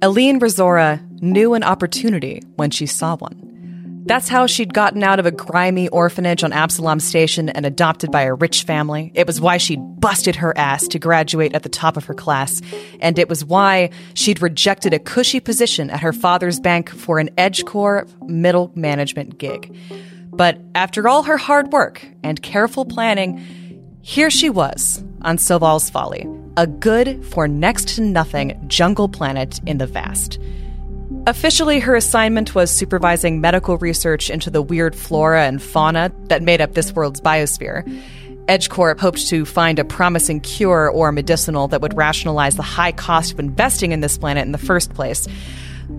Aline Razora knew an opportunity when she saw one. That's how she'd gotten out of a grimy orphanage on Absalom Station and adopted by a rich family. It was why she'd busted her ass to graduate at the top of her class. And it was why she'd rejected a cushy position at her father's bank for an EdgeCorp middle management gig. But after all her hard work and careful planning, here she was on Soval's Folly, a good for next to nothing jungle planet in the vast. Officially, her assignment was supervising medical research into the weird flora and fauna that made up this world's biosphere. EdgeCorp hoped to find a promising cure or medicinal that would rationalize the high cost of investing in this planet in the first place.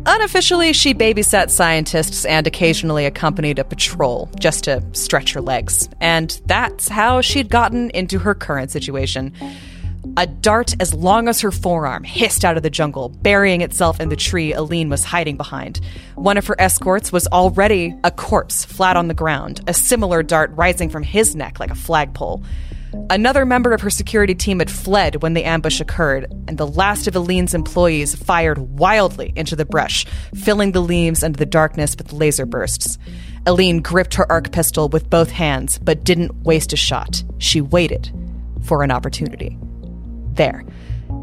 Unofficially, she babysat scientists and occasionally accompanied a patrol just to stretch her legs. And that's how she'd gotten into her current situation. A dart as long as her forearm hissed out of the jungle, burying itself in the tree Aline was hiding behind. One of her escorts was already a corpse flat on the ground, a similar dart rising from his neck like a flagpole. Another member of her security team had fled when the ambush occurred, and the last of Aline's employees fired wildly into the brush, filling the leaves and the darkness with laser bursts. Aline gripped her arc pistol with both hands, but didn't waste a shot. She waited for an opportunity. There.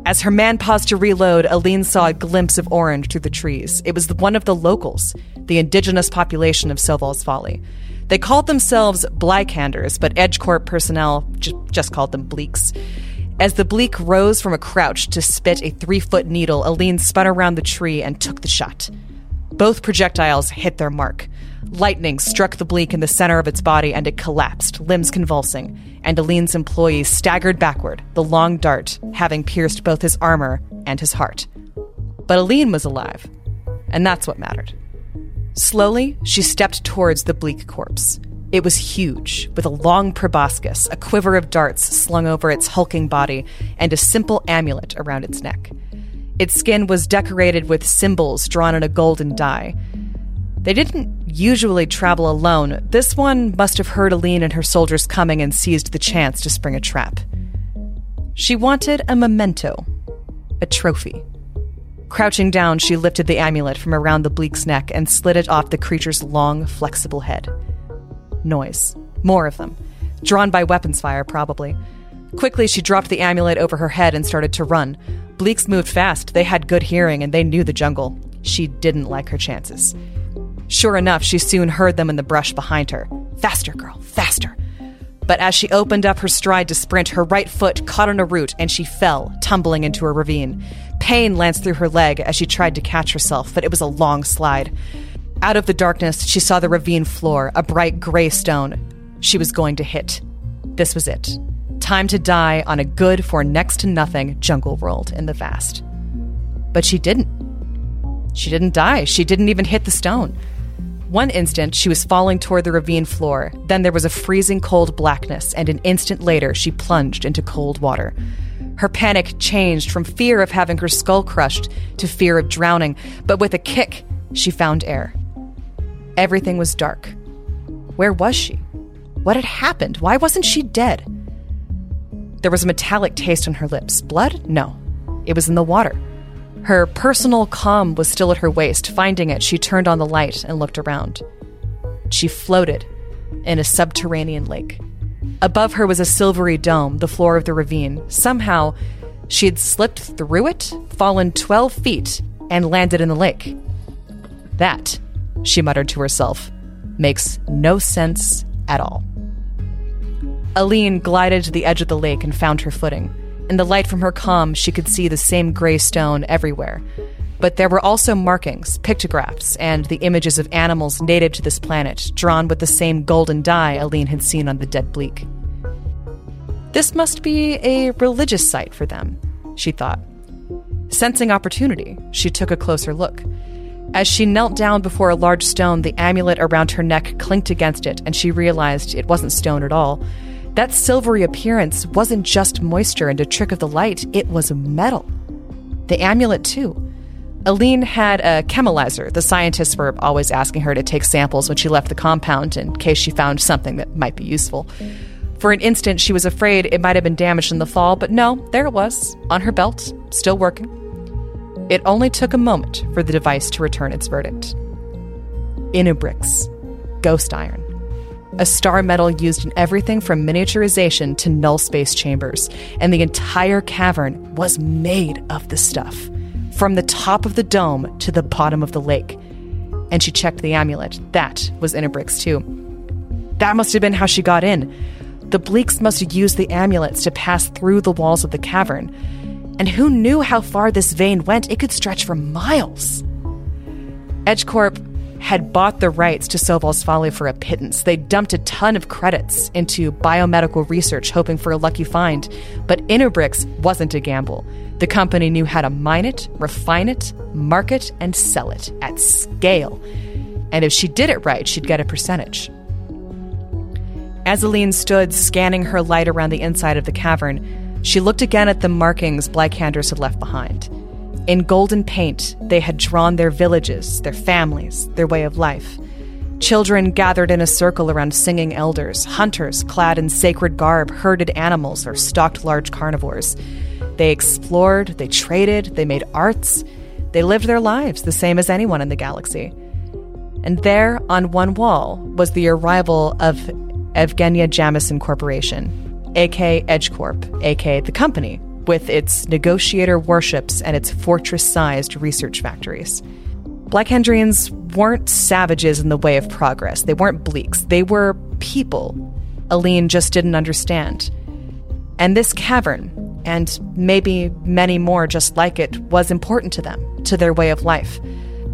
As her man paused to reload, Aline saw a glimpse of orange through the trees. It was one of the locals, the indigenous population of Soval's Folly. They called themselves Blackhanders, but EdgeCorp personnel j- just called them Bleaks. As the Bleak rose from a crouch to spit a three foot needle, Aline spun around the tree and took the shot. Both projectiles hit their mark. Lightning struck the Bleak in the center of its body and it collapsed, limbs convulsing, and Aline's employee staggered backward, the long dart having pierced both his armor and his heart. But Aline was alive, and that's what mattered. Slowly, she stepped towards the bleak corpse. It was huge, with a long proboscis, a quiver of darts slung over its hulking body, and a simple amulet around its neck. Its skin was decorated with symbols drawn in a golden dye. They didn't usually travel alone. This one must have heard Aline and her soldiers coming and seized the chance to spring a trap. She wanted a memento, a trophy. Crouching down, she lifted the amulet from around the bleak's neck and slid it off the creature's long, flexible head. Noise. More of them. Drawn by weapons fire, probably. Quickly, she dropped the amulet over her head and started to run. Bleaks moved fast. They had good hearing and they knew the jungle. She didn't like her chances. Sure enough, she soon heard them in the brush behind her. Faster, girl, faster. But as she opened up her stride to sprint, her right foot caught on a root and she fell, tumbling into a ravine. Pain lanced through her leg as she tried to catch herself, but it was a long slide. Out of the darkness, she saw the ravine floor, a bright gray stone. She was going to hit. This was it. Time to die on a good for next to nothing jungle world in the vast. But she didn't. She didn't die. She didn't even hit the stone. One instant, she was falling toward the ravine floor. Then there was a freezing cold blackness, and an instant later, she plunged into cold water. Her panic changed from fear of having her skull crushed to fear of drowning, but with a kick, she found air. Everything was dark. Where was she? What had happened? Why wasn't she dead? There was a metallic taste on her lips. Blood? No. It was in the water. Her personal com was still at her waist. Finding it, she turned on the light and looked around. She floated in a subterranean lake. Above her was a silvery dome, the floor of the ravine. Somehow, she had slipped through it, fallen 12 feet, and landed in the lake. That, she muttered to herself, makes no sense at all. Aline glided to the edge of the lake and found her footing. In the light from her com, she could see the same gray stone everywhere. But there were also markings, pictographs, and the images of animals native to this planet, drawn with the same golden dye Aline had seen on the dead bleak. This must be a religious site for them, she thought. Sensing opportunity, she took a closer look. As she knelt down before a large stone, the amulet around her neck clinked against it, and she realized it wasn't stone at all. That silvery appearance wasn't just moisture and a trick of the light, it was metal. The amulet, too. Aline had a chemalyzer. The scientists were always asking her to take samples when she left the compound in case she found something that might be useful. For an instant, she was afraid it might have been damaged in the fall, but no, there it was, on her belt, still working. It only took a moment for the device to return its verdict. Inubrix, ghost iron. A star metal used in everything from miniaturization to null space chambers, and the entire cavern was made of the stuff, from the top of the dome to the bottom of the lake. And she checked the amulet. That was Inubrix, too. That must have been how she got in. The Bleaks must have used the amulets to pass through the walls of the cavern. And who knew how far this vein went? It could stretch for miles. EdgeCorp had bought the rights to Soval's Folly for a pittance. They dumped a ton of credits into biomedical research, hoping for a lucky find. But Inubrix wasn't a gamble. The company knew how to mine it, refine it, market, and sell it at scale. And if she did it right, she'd get a percentage. As Aline stood scanning her light around the inside of the cavern, she looked again at the markings Blackhanders had left behind. In golden paint, they had drawn their villages, their families, their way of life. Children gathered in a circle around singing elders, hunters clad in sacred garb herded animals or stalked large carnivores. They explored, they traded, they made arts, they lived their lives the same as anyone in the galaxy. And there, on one wall, was the arrival of Evgenia Jamison Corporation, aka EdgeCorp, aka the company, with its negotiator warships and its fortress sized research factories. Blackhandrians weren't savages in the way of progress. They weren't bleaks. They were people. Aline just didn't understand. And this cavern, and maybe many more just like it, was important to them, to their way of life.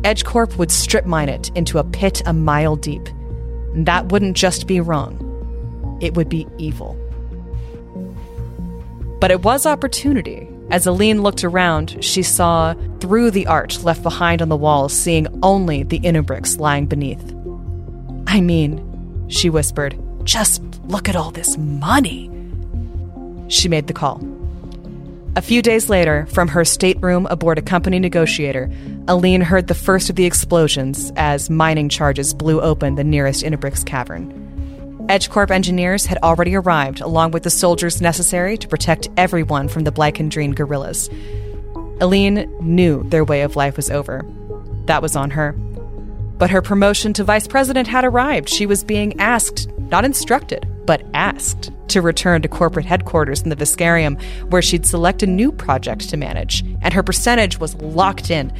EdgeCorp would strip mine it into a pit a mile deep. That wouldn't just be wrong it would be evil. But it was opportunity. As Aline looked around, she saw through the arch left behind on the walls, seeing only the Inubrix lying beneath. I mean, she whispered, just look at all this money. She made the call. A few days later, from her stateroom aboard a company negotiator, Aline heard the first of the explosions as mining charges blew open the nearest Inubrix cavern. EdgeCorp engineers had already arrived, along with the soldiers necessary to protect everyone from the Blycandrine guerrillas. Aline knew their way of life was over. That was on her. But her promotion to vice president had arrived. She was being asked, not instructed, but asked, to return to corporate headquarters in the Viscarium, where she'd select a new project to manage, and her percentage was locked in.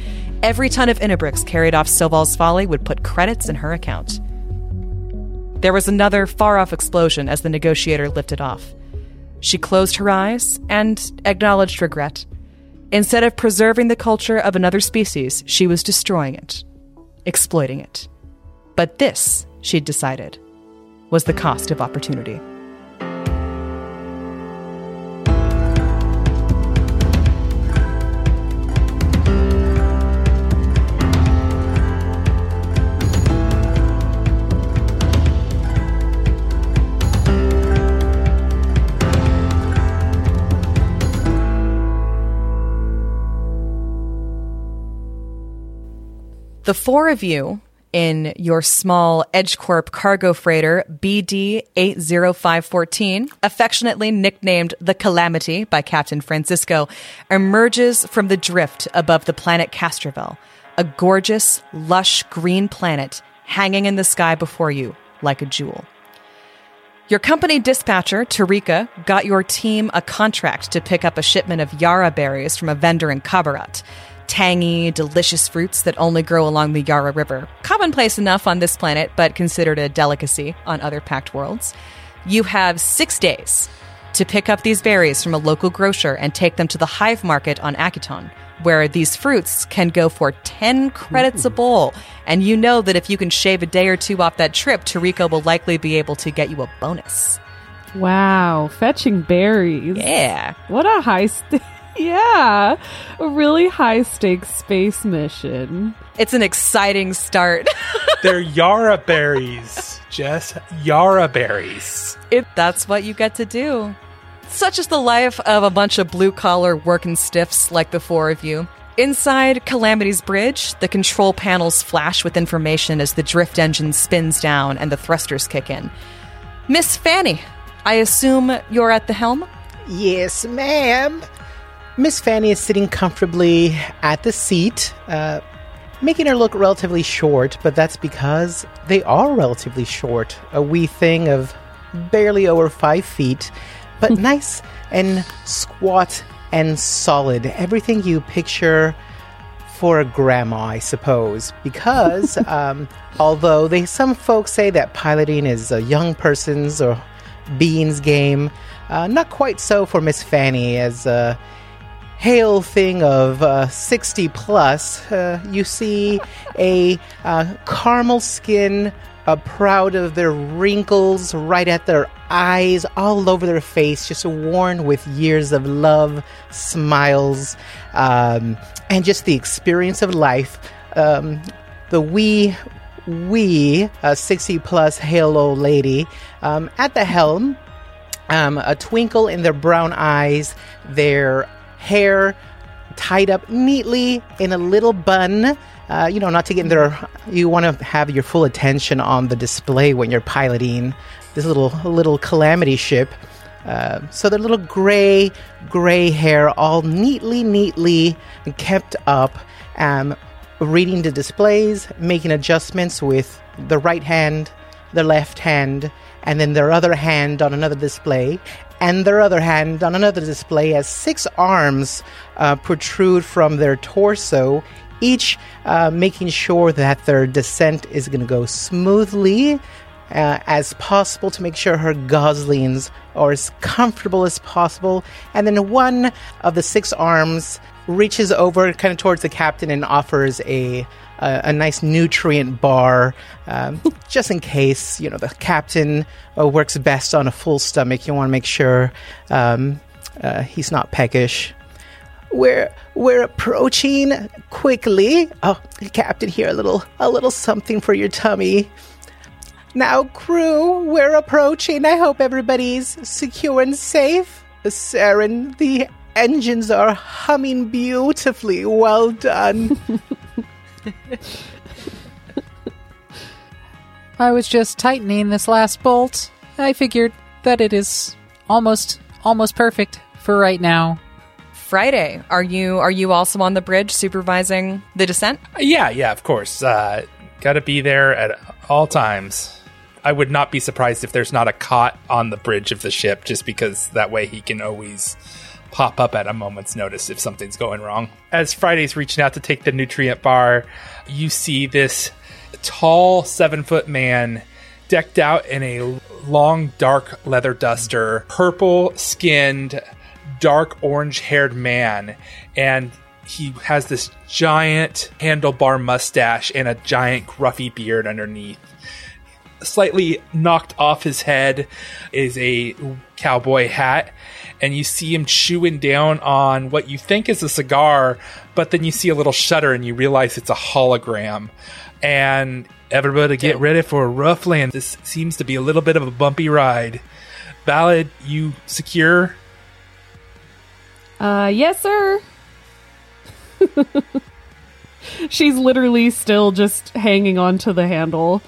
Every ton of Inubrix carried off Soval's Folly would put credits in her account. There was another far off explosion as the negotiator lifted off. She closed her eyes and acknowledged regret. Instead of preserving the culture of another species, she was destroying it, exploiting it. But this, she'd decided, was the cost of opportunity. The four of you in your small EdgeCorp cargo freighter BD 80514, affectionately nicknamed the Calamity by Captain Francisco, emerges from the drift above the planet Castrovel, a gorgeous, lush green planet hanging in the sky before you like a jewel. Your company dispatcher, Tarika, got your team a contract to pick up a shipment of Yara berries from a vendor in Qabarat tangy, delicious fruits that only grow along the Yara River. Commonplace enough on this planet, but considered a delicacy on other Pact Worlds. You have six days to pick up these berries from a local grocer and take them to the hive market on Akiton, where these fruits can go for 10 credits a bowl. And you know that if you can shave a day or two off that trip, Tarika will likely be able to get you a bonus. Wow, fetching berries. Yeah. What a high st- yeah, a really high stakes space mission. It's an exciting start. They're Yara berries, Jess. Yara berries. It, that's what you get to do. Such is the life of a bunch of blue collar working stiffs like the four of you. Inside Calamity's bridge, the control panels flash with information as the drift engine spins down and the thrusters kick in. Miss Fanny, I assume you're at the helm? Yes, ma'am. Miss Fanny is sitting comfortably at the seat, uh, making her look relatively short, but that's because they are relatively short. A wee thing of barely over five feet, but nice and squat and solid. Everything you picture for a grandma, I suppose, because um, although they some folks say that piloting is a young person's or being's game, uh, not quite so for Miss Fanny, as a hale thing of uh, 60 plus. Uh, you see a uh, caramel skin, uh, proud of their wrinkles right at their eyes, all over their face, just worn with years of love, smiles, um, and just the experience of life. Um, the wee, wee uh, 60 plus halo lady um, at the helm, um, a twinkle in their brown eyes, their hair tied up neatly in a little bun. Uh, you know, not to get in there. You want to have your full attention on the display when you're piloting this little little calamity ship. Uh, so the little gray, gray hair, all neatly, neatly kept up. Um, reading the displays, making adjustments with the right hand, the left hand, and then their other hand on another display, and their other hand on another display as six arms uh, protrude from their torso, each uh, making sure that their descent is going to go smoothly uh, as possible to make sure her goslings are as comfortable as possible. And then one of the six arms reaches over kind of towards the captain and offers a a, a nice nutrient bar, um, just in case you know the captain uh, works best on a full stomach. You want to make sure um, uh, he's not peckish. We're we're approaching quickly. Oh, captain, here a little a little something for your tummy. Now, crew, we're approaching. I hope everybody's secure and safe. Saren, the engines are humming beautifully. Well done. I was just tightening this last bolt. I figured that it is almost almost perfect for right now. Friday, are you are you also on the bridge supervising the descent? Yeah, yeah, of course. Uh, Got to be there at all times. I would not be surprised if there's not a cot on the bridge of the ship, just because that way he can always pop up at a moment's notice if something's going wrong. As Friday's reaching out to take the nutrient bar, you see this tall seven foot man decked out in a long dark leather duster, purple skinned, dark orange haired man. And he has this giant handlebar mustache and a giant gruffy beard underneath. Slightly knocked off his head is a cowboy hat, and you see him chewing down on what you think is a cigar, but then you see a little shutter and you realize it's a hologram. And everybody get ready for a rough land. This seems to be a little bit of a bumpy ride. Ballad, you secure? Uh, yes, sir. She's literally still just hanging on to the handle,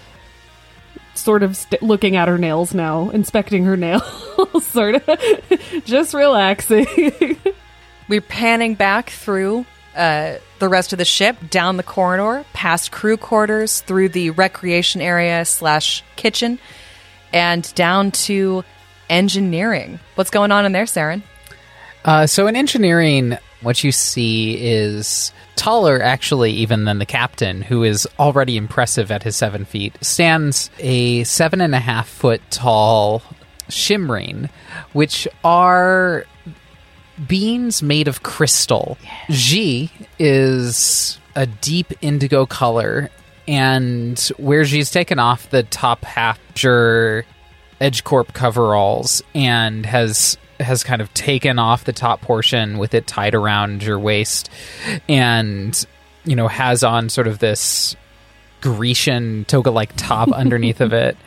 sort of st- looking at her nails now, inspecting her nails, sort of just relaxing. We're panning back through uh, the rest of the ship, down the corridor, past crew quarters, through the recreation area slash kitchen, and down to engineering. What's going on in there, Saren? Uh, so in engineering, what you see is taller, actually, even than the captain, who is already impressive at his seven feet. Stands a seven and a half foot tall shimmering, which are beans made of crystal. G is a deep indigo color, and where she's taken off the top half, your EdgeCorp coveralls, and has has kind of taken off the top portion with it tied around your waist, and you know has on sort of this Grecian toga like top underneath of it,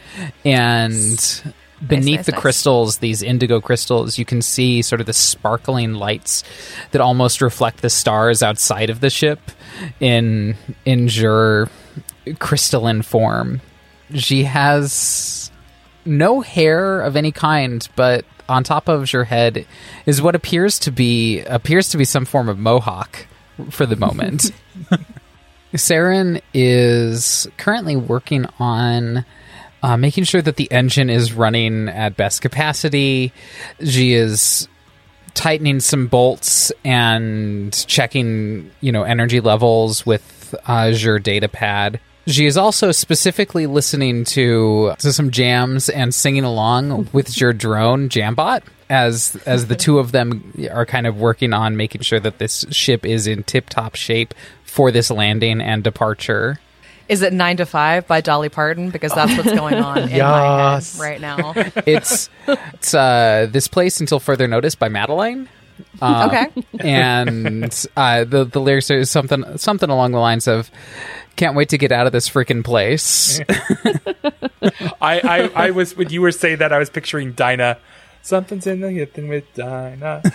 and beneath nice, the nice. crystals, these indigo crystals, you can see sort of the sparkling lights that almost reflect the stars outside of the ship in in your crystalline form. She has no hair of any kind, but on top of your head is what appears to be appears to be some form of mohawk for the moment. Saren is currently working on uh, making sure that the engine is running at best capacity. She is tightening some bolts and checking, you know, energy levels with Azure data pad. She is also specifically listening to, to some jams and singing along with your drone Jambot as as the two of them are kind of working on making sure that this ship is in tip top shape for this landing and departure. Is it nine to five by Dolly Parton? Because that's what's going on in my head right now. It's it's uh, this place until further notice by Madeline. Uh, Okay. and uh, the the lyrics are something something along the lines of "Can't wait to get out of this freaking place." I, I, I was when you were saying that I was picturing Dinah. Something's in the thing with Dinah.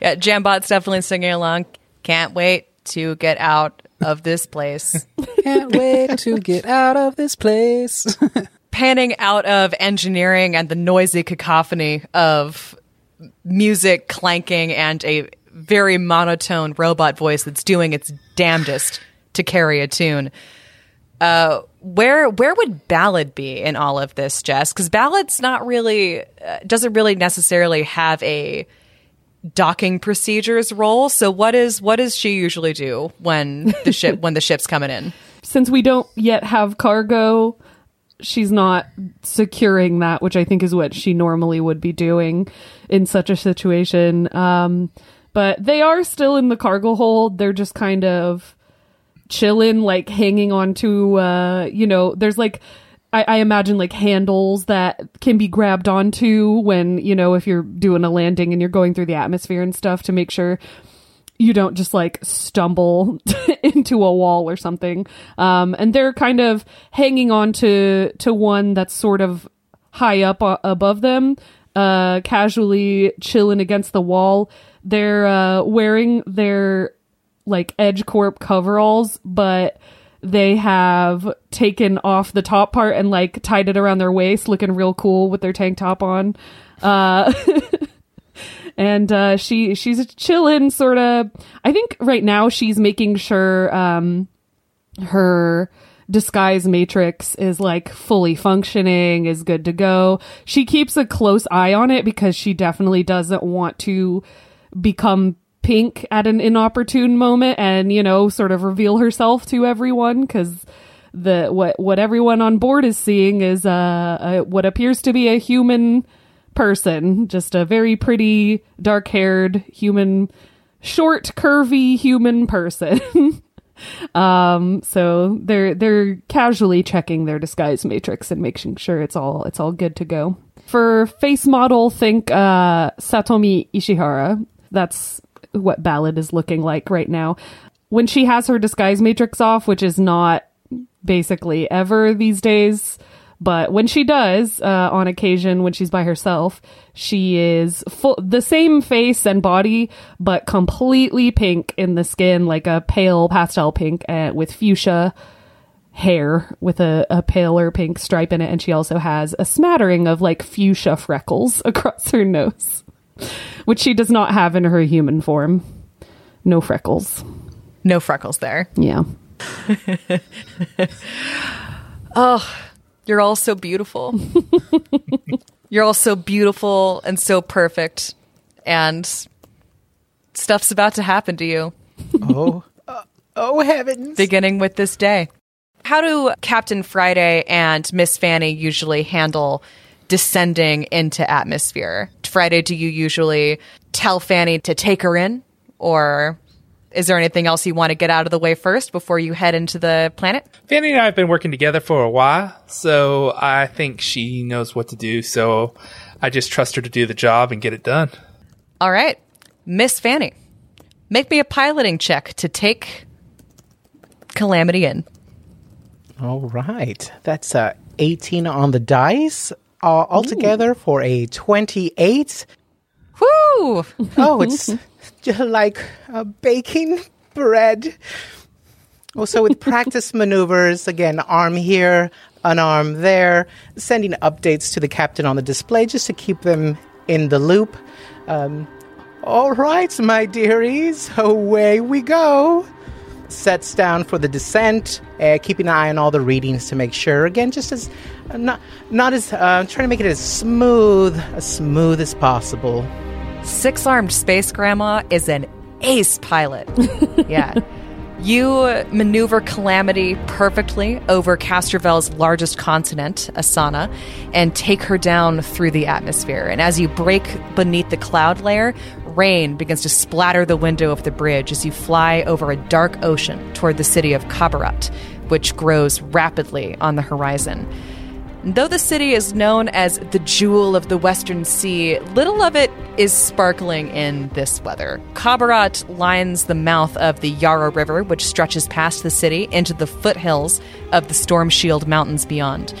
Yeah, Jambot's definitely singing along. Can't wait to get out of this place. Can't wait to get out of this place. Panning out of engineering and the noisy cacophony of music clanking and a very monotone robot voice that's doing its damnedest to carry a tune. Uh, where where would ballad be in all of this, Jess? Because ballad's not really uh, doesn't really necessarily have a docking procedures role. So what is what does she usually do when the ship when the ship's coming in? Since we don't yet have cargo, she's not securing that, which I think is what she normally would be doing in such a situation. Um, but they are still in the cargo hold. They're just kind of chilling, like hanging on to, uh, you know, there's like, I, I imagine like handles that can be grabbed onto when, you know, if you're doing a landing and you're going through the atmosphere and stuff to make sure you don't just like stumble into a wall or something. Um, and they're kind of hanging on to, to one that's sort of high up uh, above them, uh, casually chilling against the wall. They're, uh, wearing their like Edge Corp coveralls, but they have taken off the top part and like tied it around their waist, looking real cool with their tank top on. Uh, and uh, she she's chilling, sort of. I think right now she's making sure um, her disguise matrix is like fully functioning, is good to go. She keeps a close eye on it because she definitely doesn't want to become pink at an inopportune moment and you know sort of reveal herself to everyone because the what what everyone on board is seeing is uh, uh what appears to be a human person just a very pretty dark haired human short curvy human person. Um so they're they're casually checking their disguise matrix and making sure it's all it's all good to go. For face model think uh satomi ishihara. That's what ballad is looking like right now. When she has her disguise matrix off which is not basically ever these days but when she does uh, on occasion when she's by herself she is full the same face and body but completely pink in the skin like a pale pastel pink uh, with fuchsia hair with a, a paler pink stripe in it. And she also has a smattering of like fuchsia freckles across her nose which she does not have in her human form no freckles No freckles there. yeah oh, You're all so beautiful. You're all so beautiful and so perfect. And stuff's about to happen to you, Oh, uh, oh heavens! beginning with this day. How do Captain Friday and Miss Fanny usually handle descending into atmosphere? Friday, do you usually tell Fanny to take her in? Or is there anything else you want to get out of the way first before you head into the planet? Fanny and I have been working together for a while, so I think she knows what to do. So I just trust her to do the job and get it done. All right, Miss Fanny, make me a piloting check to take Calamity in. All right, that's uh, 18 on the dice uh, altogether for a 28. Woo! Oh, it's just like uh, baking bread. Also, with practice maneuvers, again, arm here, an arm there, sending updates to the captain on the display just to keep them in the loop. Um, all right, my dearies, away we go. Sets down for the descent, uh, keeping an eye on all the readings to make sure. Again, just as uh, not not as uh, trying to make it as smooth as smooth as possible. Six armed space grandma is an ace pilot. yeah. You maneuver Calamity perfectly over Castrovel's largest continent, Asana, and take her down through the atmosphere. And as you break beneath the cloud layer, rain begins to splatter the window of the bridge as you fly over a dark ocean toward the city of Qabarat, which grows rapidly on the horizon. Though the city is known as the jewel of the Western Sea, little of it is sparkling in this weather. Qabarat lines the mouth of the Yarra River, which stretches past the city into the foothills of the Storm Shield Mountains beyond.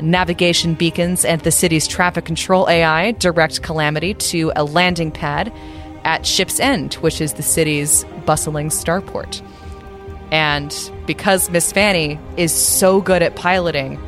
Navigation beacons and the city's traffic control AI direct Calamity to a landing pad at Ship's End, which is the city's bustling starport. And because Miss Fanny is so good at piloting,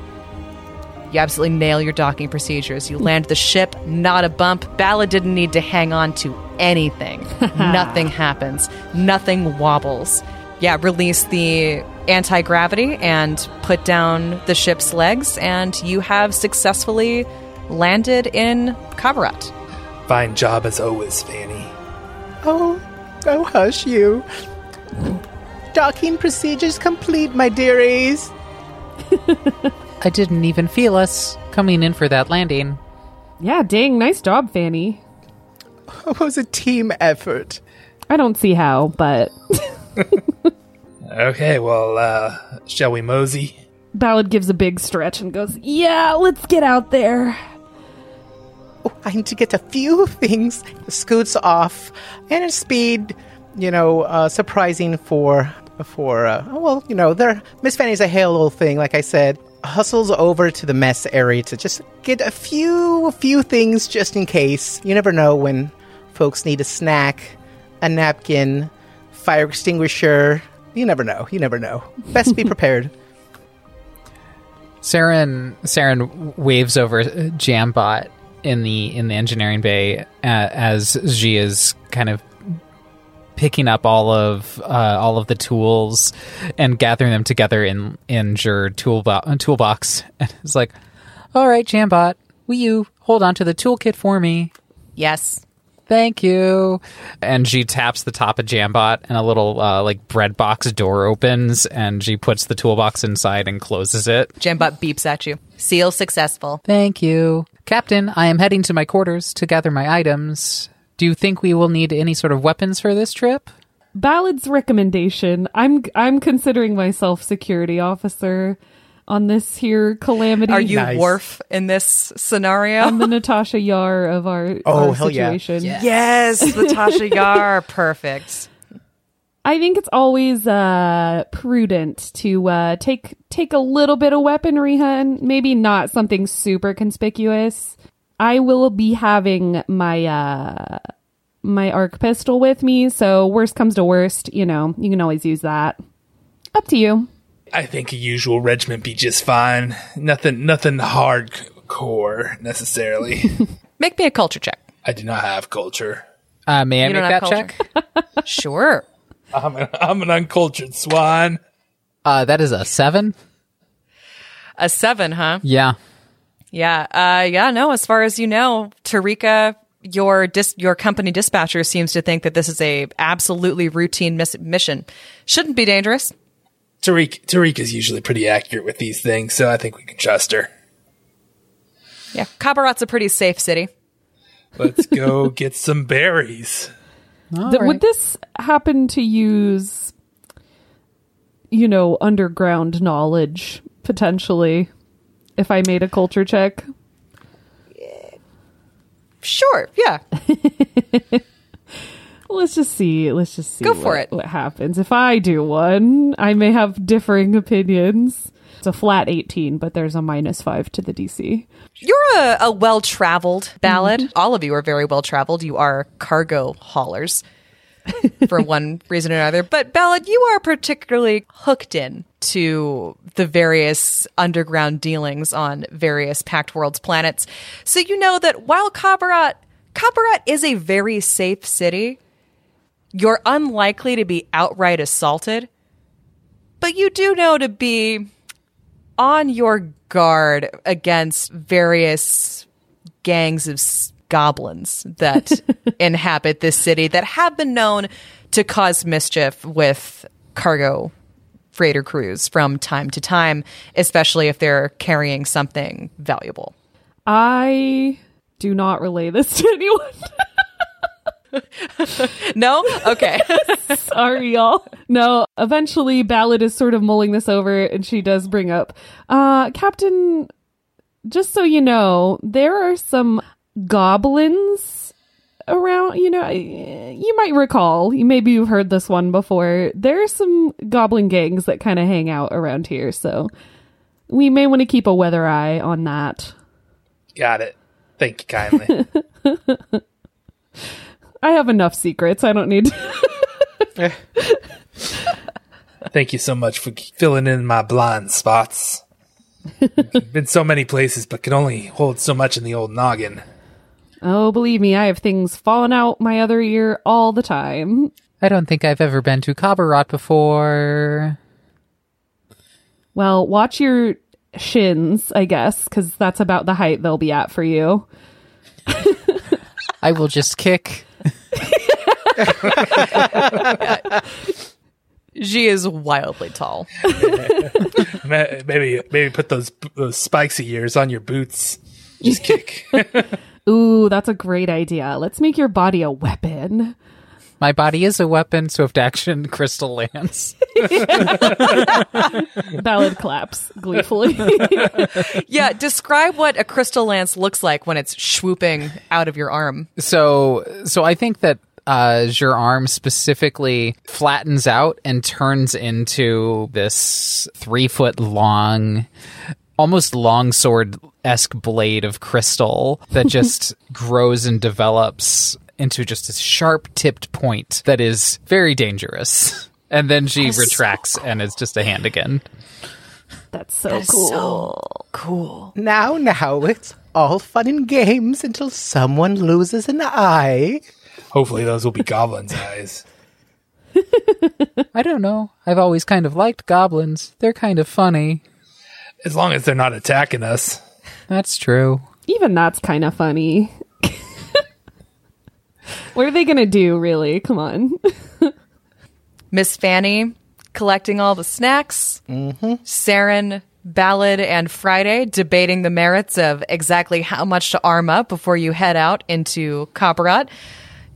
you absolutely nail your docking procedures. You land the ship, not a bump. Ballad didn't need to hang on to anything. Nothing happens. Nothing wobbles. Yeah, release the anti gravity and put down the ship's legs, and you have successfully landed in Qabarat. Fine job as always, Fanny. Oh, oh, hush you. Docking procedures complete, my dearies. I didn't even feel us coming in for that landing. Yeah, dang, nice job, Fanny. It was a team effort. I don't see how, but Okay, well, uh, shall we mosey? Ballad gives a big stretch and goes, Yeah, let's get out there. I need to get a few things. Scoots off, and a speed, you know, uh, surprising for for uh, well, you know, there. Miss Fanny's a hale little thing, like I said. Hustles over to the mess area to just get a few a few things just in case. You never know when folks need a snack, a napkin, fire extinguisher. You never know. You never know. Best be prepared. Saren Saren waves over Jambot in the in the engineering bay uh, as she is kind of picking up all of uh, all of the tools and gathering them together in in your toolbo- toolbox. And it's like, all right, Jambot, will you hold on to the toolkit for me? Yes. Thank you. And she taps the top of Jambot, and a little uh, like bread box door opens, and she puts the toolbox inside and closes it. Jambot beeps at you. Seal successful. Thank you. Captain, I am heading to my quarters to gather my items. Do you think we will need any sort of weapons for this trip? Ballad's recommendation. I'm I'm considering myself security officer on this here calamity. Are you Nice. Worf in this scenario? I'm the Natasha Yar of our, Oh, our hell yeah. situation. yes, Natasha Yar. Perfect. I think it's always uh, prudent to uh, take take a little bit of weaponry, hun. Maybe not something super conspicuous. I will be having my uh, my arc pistol with me, so worst comes to worst, you know, you can always use that. Up to you. I think a usual regiment be just fine. Nothing, nothing hardcore necessarily. Make me a culture check. I do not have culture. Uh, may I You make that have check? Sure. I'm an, I'm an uncultured swan. Uh, that is a seven. A seven, huh? Yeah. Yeah. Uh, yeah. No. As far as you know, Tarika, your dis- your company dispatcher seems to think that this is a absolutely routine miss- mission. Shouldn't be dangerous. Tariq, Tariq is usually pretty accurate with these things, so I think we can trust her. Yeah. Qabarat's a pretty safe city. Let's go get some berries. All Th- right. Would this happen to use, you know, underground knowledge potentially? If I made a culture check, Sure. Yeah. let's just see. Let's just see. Go for what- it. What happens if I do one? I may have differing opinions. It's a flat eighteen, but there's a minus five to the DC. You're a, a well traveled ballad. Mm-hmm. All of you are very well traveled. You are cargo haulers. for one reason or another. But Ballad, you are particularly hooked in to the various underground dealings on various Pact Worlds planets. So you know that while Qabarat, Qabarat is a very safe city, you're unlikely to be outright assaulted. But you do know to be on your guard against various gangs of s- goblins that inhabit this city that have been known to cause mischief with cargo freighter crews from time to time, especially if they're carrying something valuable. I do not relay this to anyone. No? Okay. Sorry, y'all. No, eventually Ballad is sort of mulling this over and she does bring up, uh, Captain, just so you know, there are some goblins around, you know, you might recall, maybe you've heard this one before. There are some goblin gangs that kind of hang out around here, so we may want to keep a weather eye on that. Got it. Thank you kindly. I have enough secrets. I don't need to. Thank you so much for filling in my blind spots. Been so many places, but can only hold so much in the old noggin. Oh, believe me, I have things falling out my other ear all the time. I don't think I've ever been to Qabarat before. Well, watch your shins, I guess, because that's about the height they'll be at for you. I will just kick. she is wildly tall. Ma- Maybe maybe put those those spiky ears on your boots. Just kick. Ooh, that's a great idea. Let's make your body a weapon. My body is a weapon, swift action, crystal lance. Ballad claps gleefully. Yeah, describe what a crystal lance looks like when it's swooping out of your arm. so, so I think that uh, your arm specifically flattens out and turns into this three foot long, almost longsword esque blade of crystal that just grows and develops into just a sharp tipped point that is very dangerous. And then she retracts and it's just a hand again. that's so cool. cool. Now, now, it's all fun and games until someone loses an eye. Hopefully, those will be goblins' eyes. I don't know. I've always kind of liked goblins. They're kind of funny. As long as they're not attacking us. That's true. Even that's kind of funny. what are they going to do, really? Come on. Miss Fanny collecting all the snacks. Mm-hmm. Saren, Ballad, and Friday debating the merits of exactly how much to arm up before you head out into Qabarat.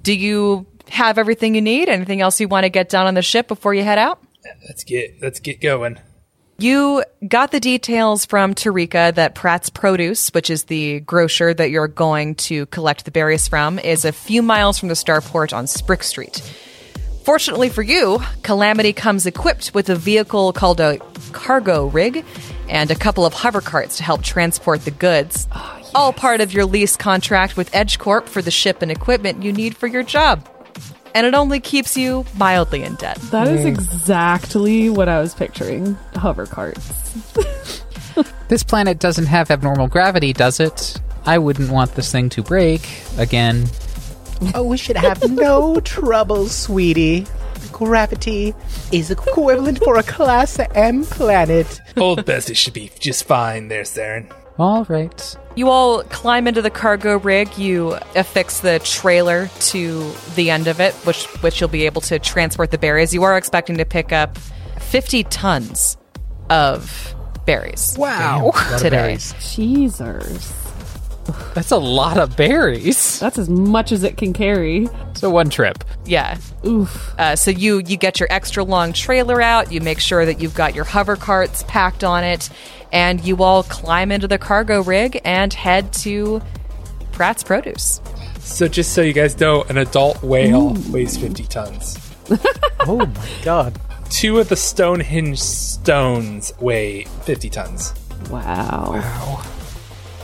Do you have everything you need? Anything else you want to get done on the ship before you head out? Let's get let's get going. You got the details from Tarika that Pratt's Produce, which is the grocer that you're going to collect the berries from, is a few miles from the starport on Sprick Street. Fortunately for you, Calamity comes equipped with a vehicle called a cargo rig and a couple of hover carts to help transport the goods. Ah, All part of your lease contract with EdgeCorp for the ship and equipment you need for your job. And it only keeps you mildly in debt. That is hmm. exactly what I was picturing. Hover carts. This planet doesn't have abnormal gravity, does it? I wouldn't want this thing to break again. Oh, we should have no trouble, sweetie. Gravity is equivalent for a Class M planet. Old Bessie should be just fine there, Saren. All right. You all climb into the cargo rig. You affix the trailer to the end of it, which which you'll be able to transport the berries. You are expecting to pick up 50 tons of berries Wow. today. Cheesers. That's a lot of berries. That's as much as it can carry. So one trip. Yeah. Oof. Uh, so you you get your extra long trailer out. You make sure that you've got your hover carts packed on it, and you all climb into the cargo rig and head to Pratt's Produce. So just so you guys know, an adult whale weighs 50 tons. Oh my god. Two of the Stonehenge stones weigh 50 tons. Wow. Wow.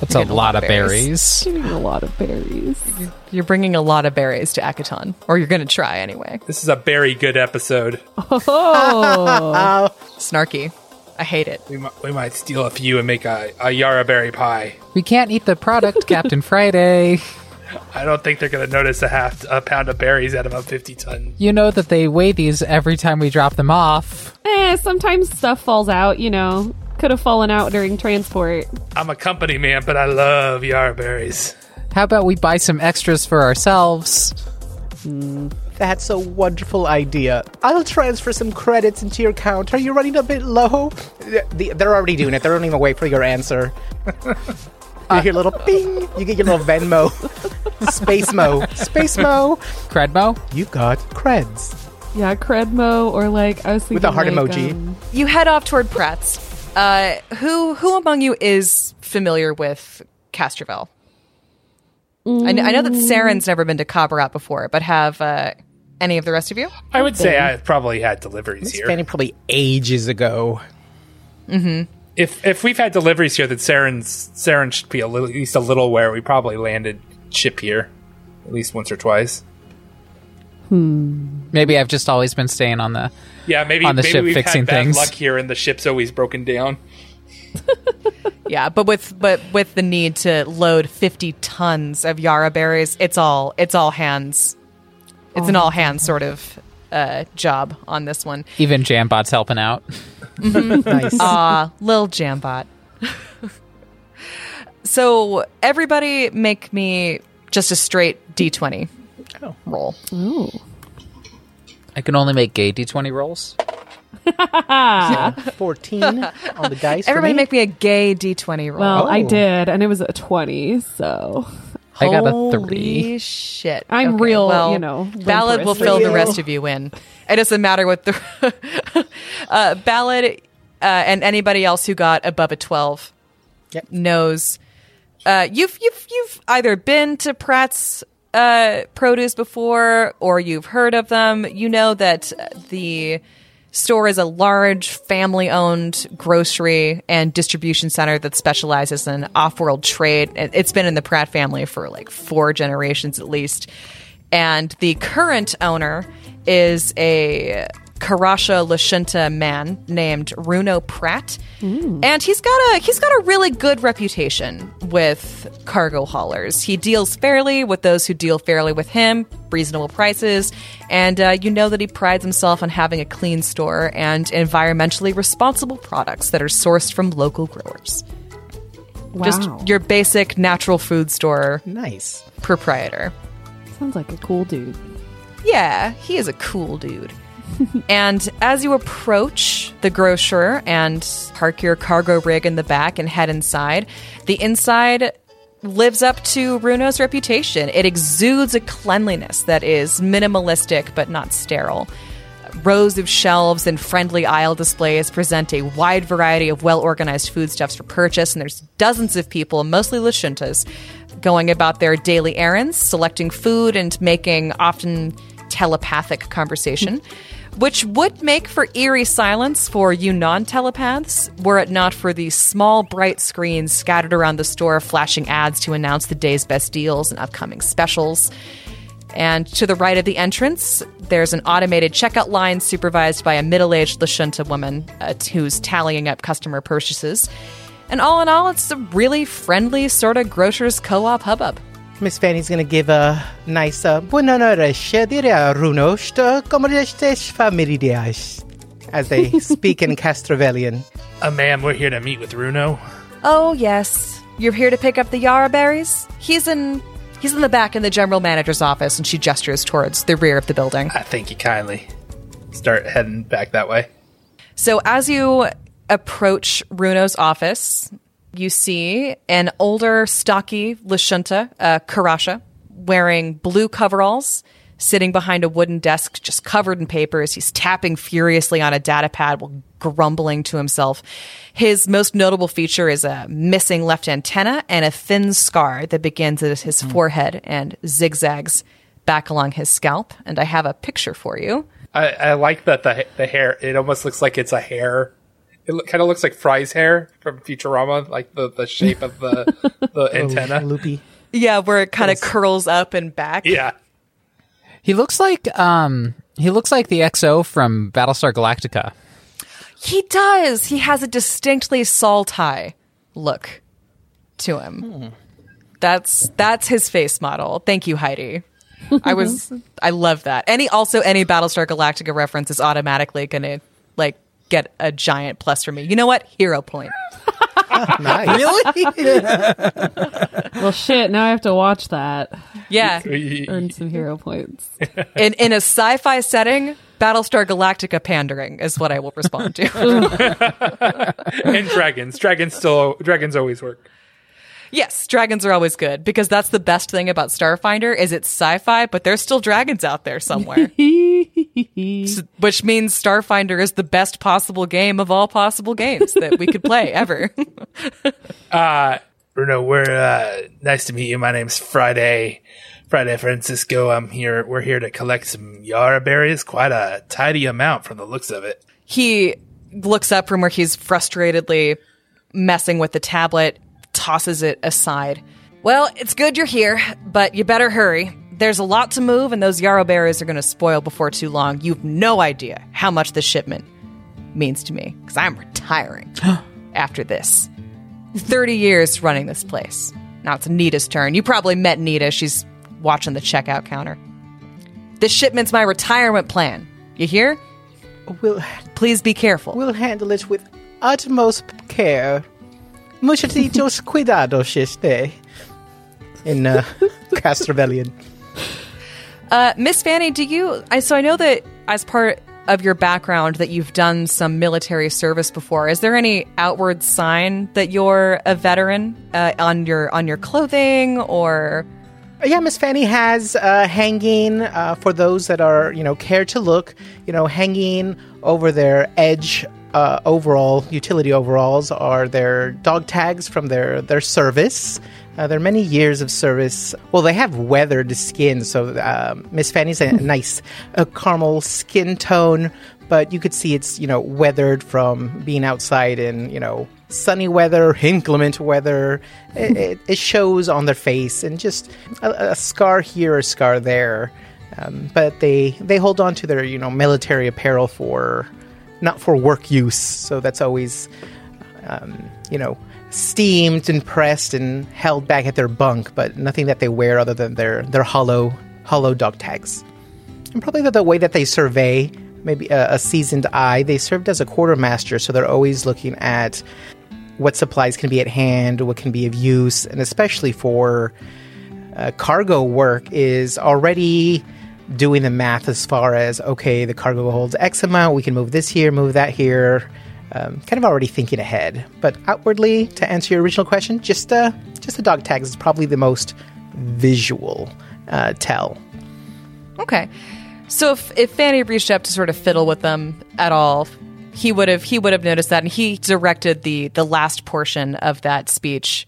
That's a getting lot of berries. Eating a lot of berries. You're bringing a lot of berries to Akiton, or you're going to try anyway. This is a very good episode. Oh, Snarky. I hate it. We might, we might steal a few and make a, a Yara berry pie. We can't eat the product, Captain Friday. I don't think they're going to notice a half a pound of berries out of a 50 ton. You know that they weigh these every time we drop them off. eh, sometimes stuff falls out. You know, could have fallen out during transport. I'm a company man, but I love Yara berries. How about we buy some extras for ourselves? That's a wonderful idea. I'll transfer some credits into your account. Are you running a bit low? Th- They're already doing it. They don't even wait for your answer. You hear a little ping. You get your little Venmo. Space Mo. Space Mo. Credmo? You got creds. Yeah, Credmo or like I was thinking With a heart like, emoji. um, You head off toward Pratt's. Uh, who who among you is familiar with Castrovel? I, kn- I know that Saren's never been to Qabarat before, but have uh, any of the rest of you? I would say I probably had deliveries Miss here. Fanny probably ages ago. Mm-hmm. If if we've had deliveries here, that Saren's Saren should be a little, at least a little aware. We probably landed ship here at least once or twice. Hmm. Maybe I've just always been staying on the. Yeah, maybe On the maybe ship we've fixing had bad things. luck here, and the ship's always broken down. Yeah, but with but with the need to load fifty tons of Yara berries, it's all it's all hands. It's an all hands sort of uh, job on this one. Even Jambot's helping out. Nice. Ah, Lil Jambot. so everybody make me just a straight D twenty Oh. roll. Ooh. I can only make gay d20 rolls. 14 on the dice. for Everybody me. make me a gay D twenty roll. Well, I Oh. did, and it was a twenty. So I got a Holy three. shit! I'm real, well, you know, Ballad will limperous fill the rest of you in. It doesn't matter what the uh, Ballad uh, and anybody else who got above a twelve Yep. knows. Uh, you've you've you've either been to Pratt's uh, produce before, or you've heard of them. You know that the store is a large family-owned grocery and distribution center that specializes in off-world trade. It- It's been in the Pratt family for like four generations at least, and the current owner is a Korasha Lashunta man named Runo Pratt, and he's got a he's got a really good reputation with cargo haulers. He deals fairly with those who deal fairly with him, reasonable prices, and uh, you know that he prides himself on having a clean store and environmentally responsible products that are sourced from local growers. wow, Just your basic natural food store Nice. proprietor. sounds like a cool dude. Yeah, he is a cool dude. and as you approach the grocer and park your cargo rig in the back and head inside, the inside lives up to Runo's reputation. It exudes a cleanliness that is minimalistic but not sterile. Rows of shelves and friendly aisle displays present a wide variety of well organized foodstuffs for purchase, and there's dozens of people, mostly Lashuntas, going about their daily errands, selecting food and making often telepathic conversation, which would make for eerie silence for you non telepaths, were it not for the small, bright screens scattered around the store flashing ads to announce the day's best deals and upcoming specials. And to the right of the entrance, there's an automated checkout line supervised by a middle aged Lashunta woman uh, who's tallying up customer purchases. And all in all, it's a really friendly sort of grocer's co op hubbub. Miss Fanny's gonna give a nice uh, Buona notte, diria Runo, sto como estes familias as they speak in Castrovelian. Uh, ma'am, we're here to meet with Runo. Oh, yes. You're here to pick up the Yara berries? He's in. He's in the back in the general manager's office, and she gestures towards the rear of the building. I thank you kindly. Start heading back that way. So as you approach Runo's office, you see an older, stocky Lashunta, uh, Korasha, wearing blue coveralls, sitting behind a wooden desk just covered in papers. He's tapping furiously on a data pad while grumbling to himself. His most notable feature is a missing left antenna and a thin scar that begins at his forehead and zigzags back along his scalp. And I have a picture for you. I, I like that the the hair. It almost looks like it's a hair It kind of looks like Fry's hair from Futurama, like the, the shape of the the antenna. Loopy. Yeah, where it kind of curls up and back. Yeah. He looks like um he looks like the XO from Battlestar Galactica. He does. He has a distinctly Saul Tigh look to him. That's that's his face model. Thank you, Heidi. I was I love that. Any also any Battlestar Galactica reference is automatically gonna like get a giant plus for me. You know what? Hero point. Nice. Really? Well, shit. Now I have to watch that. Yeah. Earn some hero points. In in a sci-fi setting, Battlestar Galactica pandering is what I will respond to. and dragons. Dragons still dragons always work. Yes, dragons are always good because that's the best thing about Starfinder is it's sci-fi, but there's still dragons out there somewhere. which means Starfinder is the best possible game of all possible games that we could play ever. Bruno, we're uh, nice to meet you. My name's Friday. Friday Francisco. I'm here. We're here to collect some Yara berries. Quite a tidy amount from the looks of it. he looks up from where he's frustratedly messing with the tablet, tosses it aside. Well, it's good you're here, but you better hurry. There's a lot to move, and those Yara berries are going to spoil before too long. You've no idea how much this shipment means to me, because I'm retiring after this. 30 years running this place. Now it's Nita's turn. You probably met Nita. She's watching the checkout counter. This shipment's my retirement plan. You hear? We'll, Please be careful. we'll handle it with utmost care. Muchachos cuidados este. In uh. Uh, Miss Fanny, do you? I so I know that as part of your background that you've done some military service before. Is there any outward sign that you're a veteran uh, on your on your clothing or? Yeah, Miss Fanny has uh, hanging uh, for those that are, you know, care to look, you know, hanging over their edge uh, overall utility overalls are their dog tags from their their service. Uh, there are many years of service. Well, they have weathered skin, so um, Miss Fanny's a nice uh, caramel skin tone, but you could see it's you know weathered from being outside in you know sunny weather, inclement weather. It, it, it shows on their face, and just a, a scar here, a scar there. Um, but they they hold on to their you know military apparel for not for work use. So that's always um, you know steamed and pressed and held back at their bunk, but nothing that they wear other than their their hollow hollow dog tags. And probably the, the way that they survey maybe a, a seasoned eye. They served as a quartermaster, so they're always looking at what supplies can be at hand, what can be of use, and especially for uh, cargo work is already doing the math as far as okay, the cargo holds X amount, we can move this here, move that here. Um, kind of already thinking ahead, but outwardly, to answer your original question, just uh, just the dog tags is probably the most visual uh, tell. Okay, so if if Fanny reached up to sort of fiddle with them at all, he would have he would have noticed that, and he directed the the last portion of that speech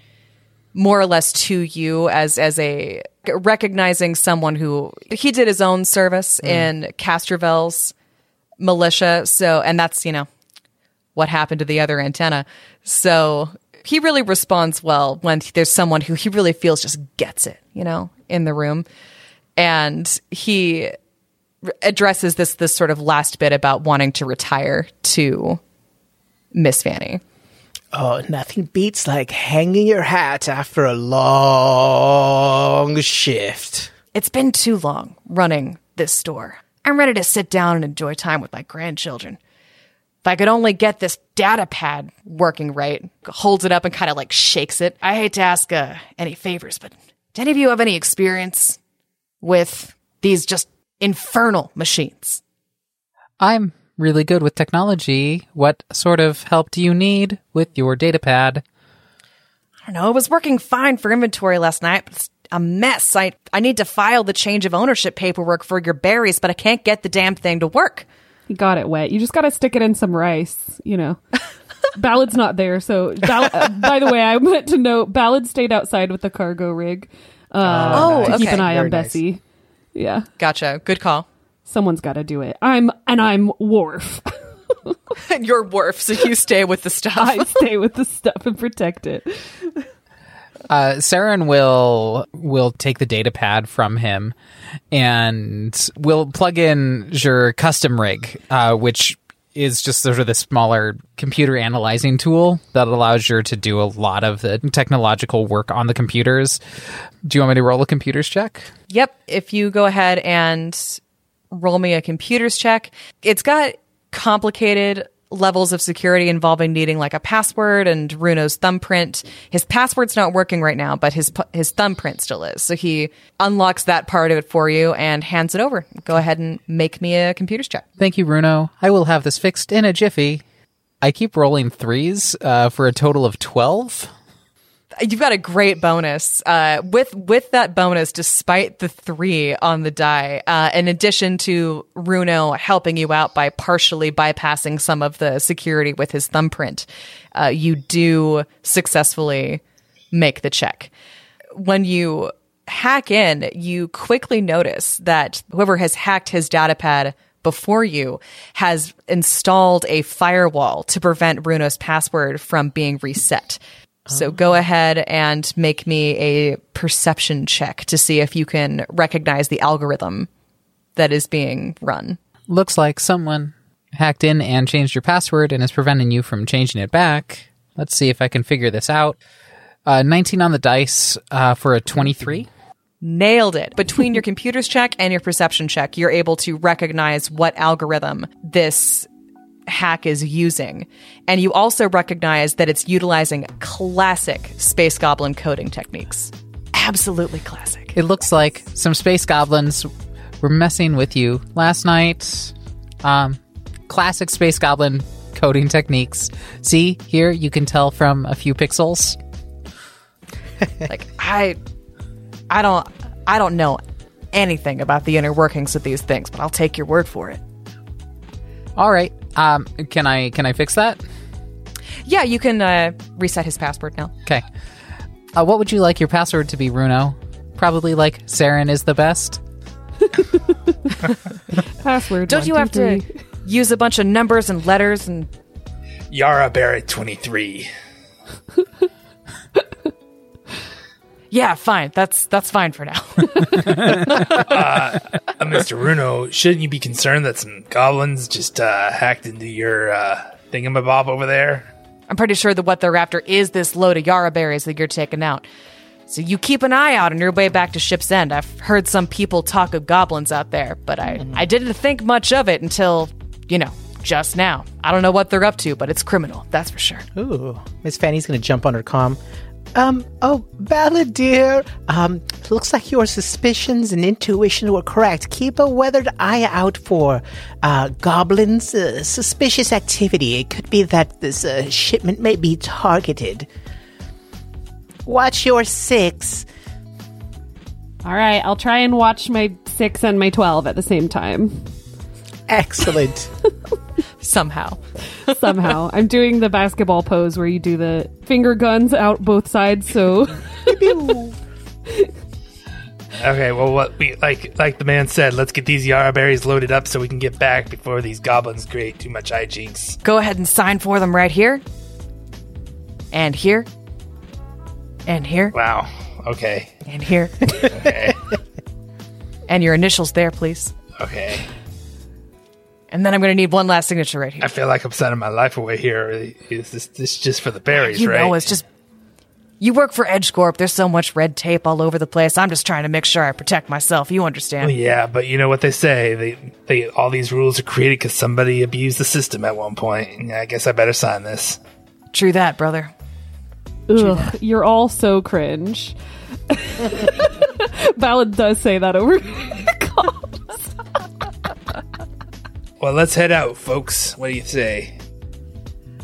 more or less to you as as a recognizing someone who he did his own service mm. in Castrovel's militia. So, and that's you know what happened to the other antenna. So he really responds well when there's someone who he really feels just gets it, you know, in the room, and he addresses this this sort of last bit about wanting to retire to Miss Fanny. Oh, nothing beats like hanging your hat after a long shift. It's been too long running this store. I'm ready to sit down and enjoy time with my grandchildren. If I could only get this data pad working right, holds it up and kind of like shakes it. I hate to ask uh, any favors, but do any of you have any experience with these just infernal machines? I'm really good with technology. What sort of help do you need with your datapad? I don't know. It was working fine for inventory last night, but it's a mess. I, I need to file the change of ownership paperwork for your berries, but I can't get the damn thing to work. You got it wet. You just got to stick it in some rice, you know. Ballad's not there, so Ball- uh, by the way, I meant to note Ballad stayed outside with the cargo rig. Uh, Oh, to keep okay. an eye Very on nice. Bessie. Yeah, Gotcha. Good call. Someone's got to do it. I'm and I'm Worf. Your wharf, so you stay with the stuff. I stay with the stuff and protect it. Uh, Saren will will take the data pad from him and will plug in your custom rig, uh, which is just sort of the smaller computer analyzing tool that allows you to do a lot of the technological work on the computers. Do you want me to roll a computers check? Yep. If you go ahead and roll me a computers check, it's got complicated levels of security involving needing like a password and Runo's thumbprint. His password's not working right now, but his his thumbprint still is. So he unlocks that part of it for you and hands it over. Go ahead and make me a computers check. Thank you, Bruno. I will have this fixed in a jiffy. I keep rolling threes uh, for a total of 12. You've got a great bonus. Uh, with with that bonus, despite the three on the die, uh, in addition to Runo helping you out by partially bypassing some of the security with his thumbprint, uh, you do successfully make the check. When you hack in, you quickly notice that whoever has hacked his datapad before you has installed a firewall to prevent Bruno's password from being reset. So go ahead and make me a perception check to see if you can recognize the algorithm that is being run. Looks like someone hacked in and changed your password and is preventing you from changing it back. Let's see if I can figure this out. Uh, 19 on the dice uh, for a 23. Nailed it. Between your computer's check and your perception check, you're able to recognize what algorithm this hack is using. And you also recognize that it's utilizing classic Space Goblin coding techniques. Absolutely classic. It looks like some space goblins were messing with you last night. Um, classic space goblin coding techniques. See, here you can tell from a few pixels. like I I don't I don't know anything about the inner workings of these things, but I'll take your word for it. All right. Um, can I can I fix that? Yeah, you can uh, reset his password now. Okay. Uh, what would you like your password to be, Bruno? Probably like Saren is the best. Password. Don't one, you two, have to use a bunch of numbers and letters and Yara Barrett 23. Yeah, fine. That's that's fine for now. Uh, Mr. Runo, shouldn't you be concerned that some goblins just uh, hacked into your uh, thingamabob over there? I'm pretty sure that what they're after is this load of Yara berries that you're taking out. So you keep an eye out on your way back to Ship's End. I've heard some people talk of goblins out there, but I, I didn't think much of it until, you know, just now. I don't know what they're up to, but it's criminal, that's for sure. Ooh, Miss Fanny's gonna jump on her comm. Um, oh, Ballad dear, um, looks like your suspicions and intuition were correct. Keep a weathered eye out for, uh, goblins, uh, suspicious activity. It could be that this, uh, shipment may be targeted. Watch your six. All right, I'll try and watch my six and my twelve at the same time. Excellent. Somehow. Somehow, I'm doing the basketball pose where you do the finger guns out both sides. So Okay, well, what we like, like the man said, let's get these Yara berries loaded up so we can get back before these goblins create too much hijinks. Go ahead and sign for them right here. And here. And here. Wow. Okay. And here. Okay. and your initials there, please. okay. And then I'm going to need one last signature right here. I feel like I'm signing my life away here. Is this, this just for the berries, you right? know, it's just you work for EdgeCorp. There's so much red tape all over the place. I'm just trying to make sure I protect myself. You understand? Well, yeah, but you know what they say? They, they, all these rules are created because somebody abused the system at one point. I guess I better sign this. True that, brother. Ugh, you're all so cringe. Ballad does say that over. Well, let's head out, folks. What do you say?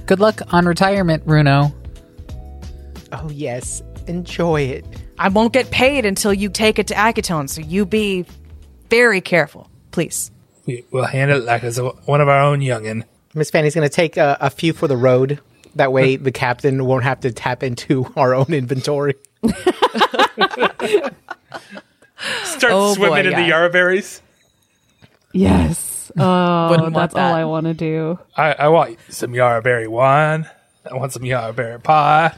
Good luck on retirement, Bruno. oh, yes. Enjoy it. I won't get paid until you take it to Akiton, so you be very careful, please. We, we'll handle it like it's a, one of our own youngin. Miss Fanny's gonna take a, a few for the road. That way, the captain won't have to tap into our own inventory. Start Oh, swimming boy, in yeah. the Yara berries. Yes. Oh, that's all that. I want to do. I, I want some Yara berry wine. I want some Yara berry pie.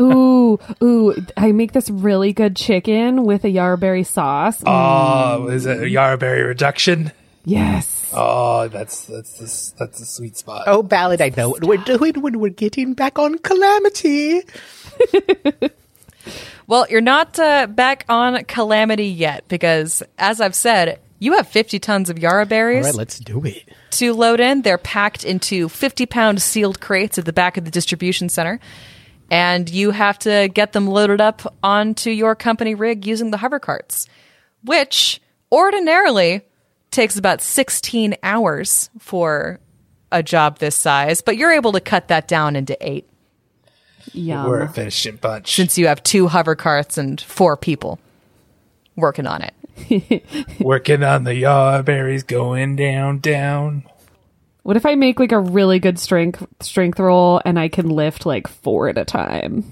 Ooh, ooh! I make this really good chicken with a yarberry sauce. Oh, is it a Yara berry reduction? yes. Oh, that's that's the, that's the sweet spot. Oh, Ballad, I know what we're doing when we're getting back on Calamity. Well, you're not uh, back on Calamity yet because, as I've said, you have 50 tons of Yara All berries right, let's do it. to load in. They're packed into 50 pound sealed crates at the back of the distribution center. And you have to get them loaded up onto your company rig using the hover carts, which ordinarily takes about 16 hours for a job this size, but you're able to cut that down into eight Yeah. We're a efficient bunch. since you have two hover carts and four people working on it. Working on the Yara berries, going down, down. What if I make like a really good strength strength roll and I can lift like four at a time?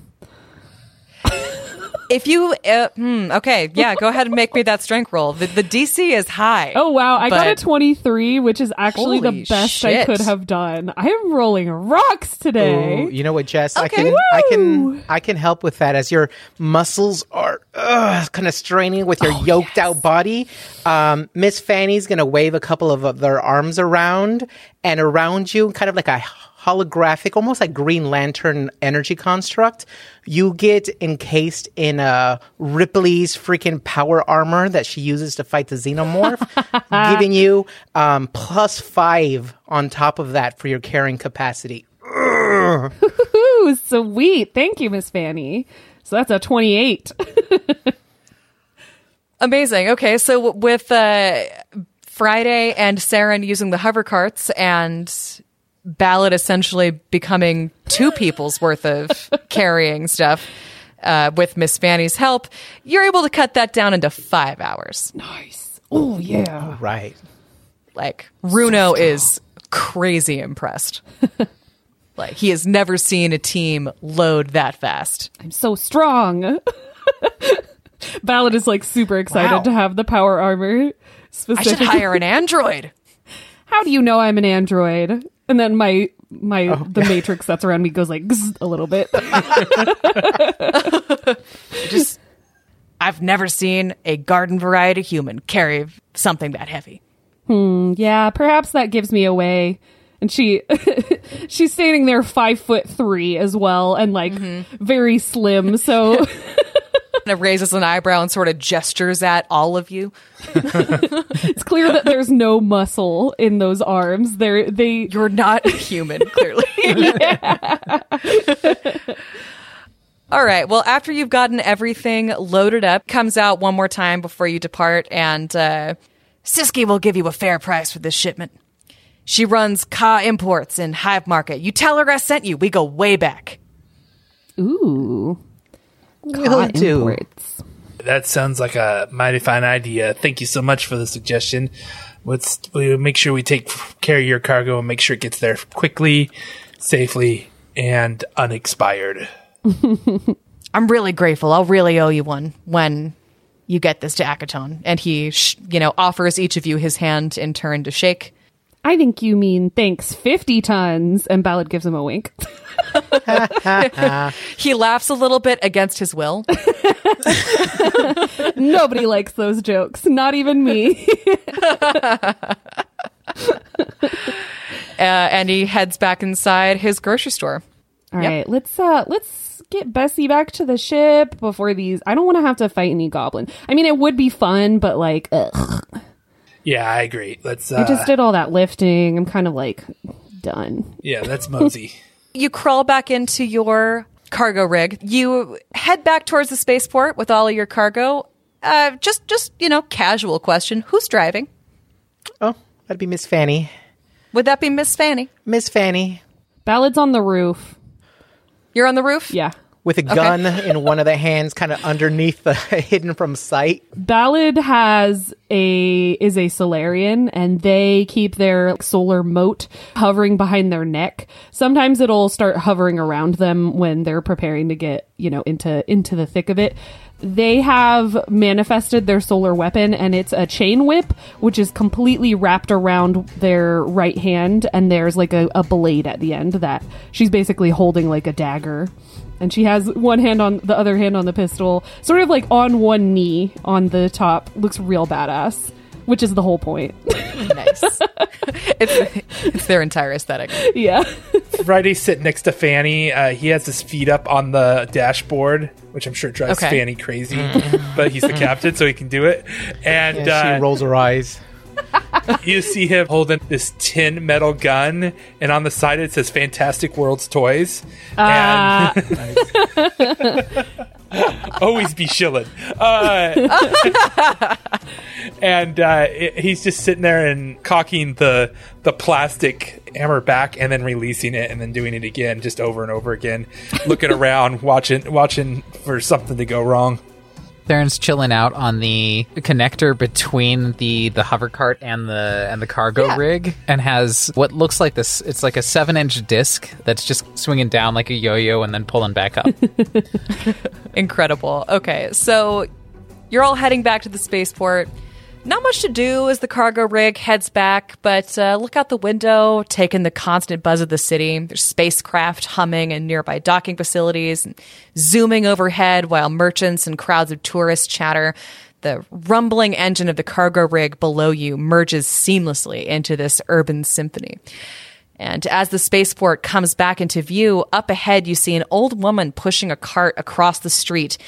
If you, uh, hmm, okay, yeah, go ahead and make me that strength roll. The, the DC is high. Oh wow, I got a 23, which is actually the Holy best I could have done. I am rolling rocks today. Ooh, you know what, Jess? I Okay. can, I can, I can help with that. As your muscles are kind of straining with your yoked out body, um, Miss Fanny's gonna wave a couple of uh, their arms around, and around you, kind of like a holographic, almost like Green Lantern energy construct. You get encased in a Ripley's freaking power armor that she uses to fight the xenomorph, giving you um, plus five on top of that for your carrying capacity. Ooh, sweet. Thank you, Miss Fanny. So that's a 28. Amazing. Okay, so with uh, Friday and Saren using the hover carts and Ballad essentially becoming two people's worth of carrying stuff uh, with Miss Fanny's help, you're able to cut that down into five hours. nice. Oh yeah. Right. Like, Runo is crazy impressed. like, he has never seen a team load that fast. I'm so strong. Ballad is like super excited Wow. to have the power armor. I should hire an android. how do you know I'm an android? And then my my Oh, the matrix that's around me goes like a little bit. just I've never seen a garden variety human carry something that heavy. yeah, perhaps that gives me away. And she she's standing there five foot three as well and like Mm-hmm. very slim. So And raises an eyebrow and sort of gestures at all of you. it's clear that there's no muscle in those arms. They're they You're not human, clearly. all right. Well, after you've gotten everything loaded up, comes out one more time before you depart, and uh, Siski will give you a fair price for this shipment. She runs Ka Imports in Hive Market. You tell her I sent you. We go way back. ooh Will imports. That sounds like a mighty fine idea. Thank you so much for the suggestion. Let's we'll make sure we take care of your cargo and make sure it gets there quickly, safely, and unexpired. I'm really grateful. I'll really owe you one when you get this to Akiton. And he, sh- you know, offers each of you his hand in turn to shake. I think you mean thanks 50 tons. And Ballad gives him a wink. He laughs a little bit against his will. Nobody likes those jokes, not even me. uh, and he heads back inside his grocery store. All Yep. right, let's uh let's get Bessie back to the ship before these. I don't want to have to fight any goblin. I mean, it would be fun, but like, ugh. Yeah, I agree. Let's. Uh, I just did all that lifting. I'm kind of like done. yeah, that's mosey. You crawl back into your cargo rig. You head back towards the spaceport with all of your cargo. Uh, just, just you know, casual question: Who's driving? Oh, that'd be Miss Fanny. Would that be Miss Fanny? Miss Fanny Ballad's on the roof. You're on the roof. Yeah. With a gun in one of the hands, kind of underneath the hidden from sight. Ballad has a is a Solarian and they keep their solar mote hovering behind their neck. Sometimes it'll start hovering around them when they're preparing to get, you know, into into the thick of it. They have manifested their solar weapon, and it's a chain whip, which is completely wrapped around their right hand, and there's like a, a blade at the end that she's basically holding like a dagger. And she has one hand on the other hand on the pistol, sort of like on one knee on the top. Looks real badass, which is the whole point. nice. it's it's their entire aesthetic. yeah. Friday's sitting next to Fanny. Uh, he has his feet up on the dashboard, which I'm sure drives Okay. Fanny crazy. but he's the captain, so he can do it. And And uh, she rolls her eyes. you see him holding this tin metal gun, and on the side it says "Fantastic Worlds Toys." Uh, And always be shilling. Uh, and uh, it- he's just sitting there and cocking the the plastic hammer back, and then releasing it, and then doing it again, just over and over again, looking around, watching watching for something to go wrong. Theron's chilling out on the connector between the the hover cart and the and the cargo Yeah. rig, and has what looks like this. It's like a seven inch disc that's just swinging down like a yo yo and then pulling back up. Incredible. Okay, so you're all heading back to the spaceport. Not much to do as the cargo rig heads back, but uh, look out the window, taking the constant buzz of the city. There's spacecraft humming in nearby docking facilities, and zooming overhead while merchants and crowds of tourists chatter. The rumbling engine of the cargo rig below you merges seamlessly into this urban symphony. And as the spaceport comes back into view, up ahead you see an old woman pushing a cart across the street.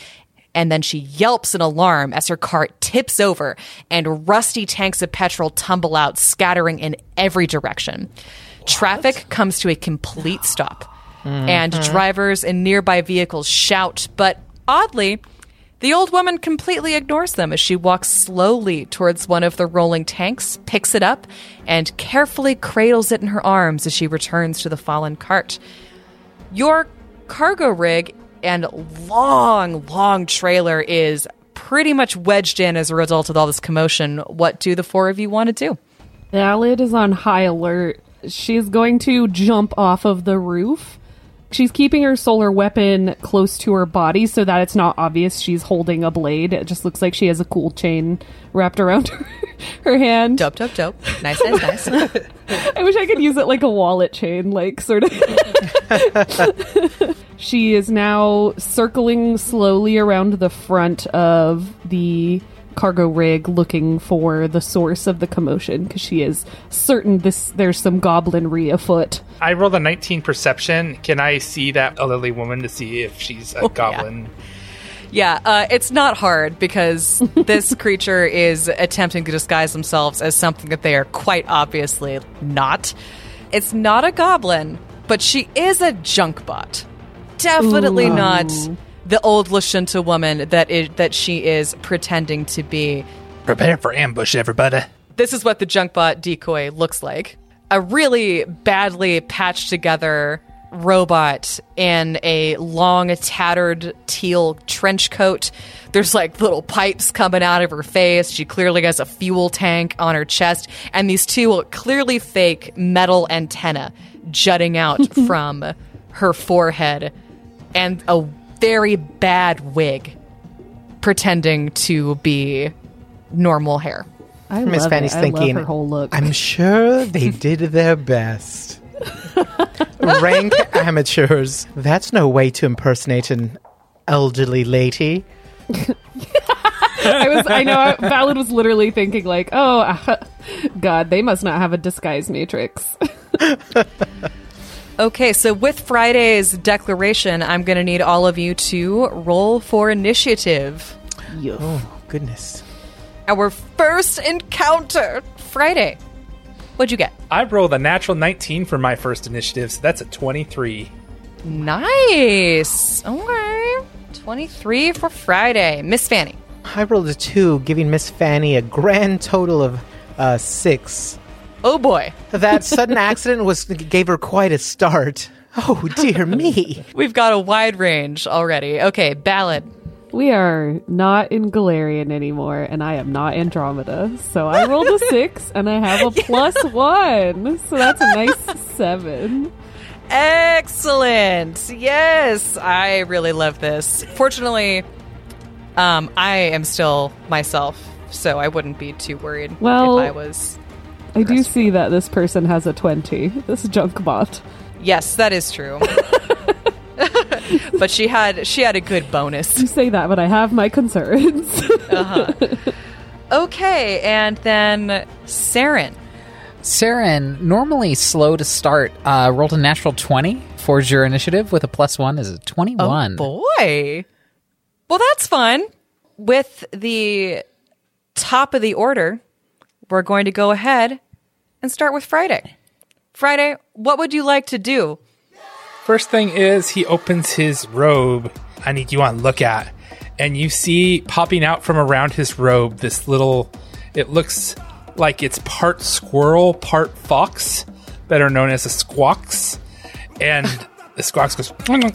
And then she yelps in alarm as her cart tips over and rusty tanks of petrol tumble out, scattering in every direction. Traffic comes to a complete stop. Mm-hmm. And drivers and nearby vehicles shout, but oddly, the old woman completely ignores them as she walks slowly towards one of the rolling tanks, picks it up, and carefully cradles it in her arms as she returns to the fallen cart. Your cargo rig and long, long trailer is pretty much wedged in as a result of all this commotion. What do the four of you want to do? Ballad is on high alert. She's going to jump off of the roof. She's keeping her solar weapon close to her body so that it's not obvious she's holding a blade. It just looks like she has a cool chain wrapped around her, her hand. Dope, dope, dope. Nice, nice, nice. I wish I could use it like a wallet chain, like sort of. she is now circling slowly around the front of the cargo rig looking for the source of the commotion because she is certain this there's some goblinry afoot. I rolled a 19 perception. Can I see that elderly woman to see if she's a goblin? Yeah, uh, it's not hard because this creature is attempting to disguise themselves as something that they are quite obviously not. It's not a goblin, but she is a junk bot. Definitely not the old Lashunta woman that is, that she is pretending to be. Prepare for ambush, everybody. This is what the Junkbot decoy looks like. A really badly patched together robot in a long, tattered teal trench coat. There's like little pipes coming out of her face. She clearly has a fuel tank on her chest, and these two clearly fake metal antenna jutting out from her forehead, and a very bad wig pretending to be normal hair. I Miss love Fanny's it. I thinking, love her whole look. I'm sure they did their best. Rank amateurs. That's no way to impersonate an elderly lady. I was, I know, Ballad was literally thinking like, oh, God, they must not have a disguise matrix. Okay, so with Friday's declaration, I'm going to need all of you to roll for initiative. Oh, goodness. Our first encounter, Friday. What'd you get? I rolled a natural 19 for my first initiative, so that's a 23. Nice. Okay. 23 for Friday. Miss Fanny. I rolled a two, giving Miss Fanny a grand total of uh, six. Oh boy. That sudden accident was gave her quite a start. Oh dear me! We've got a wide range already. Okay, ballad. We are not in Galarian anymore, and I am not Andromeda. So I rolled a six, and I have a plus one. So that's a nice seven. Excellent. Yes, I really love this. Fortunately, Um, I am still myself, so I wouldn't be too worried Well- if I was. I do see that this person has a 20. This junk bot. Yes, that is true. but she had she had a good bonus. You say that, but I have my concerns. Okay, and then Saren. Saren, normally slow to start, uh, rolled a natural 20 for your initiative with a plus one is a 21. Oh boy. Well, that's fun. With the top of the order, we're going to go ahead and start with Friday. Friday, what would you like to do? First thing is he opens his robe. I need you on look at, and you see popping out from around his robe this little. It looks like it's part squirrel, part fox, better known as a squawks, and the squawks goes.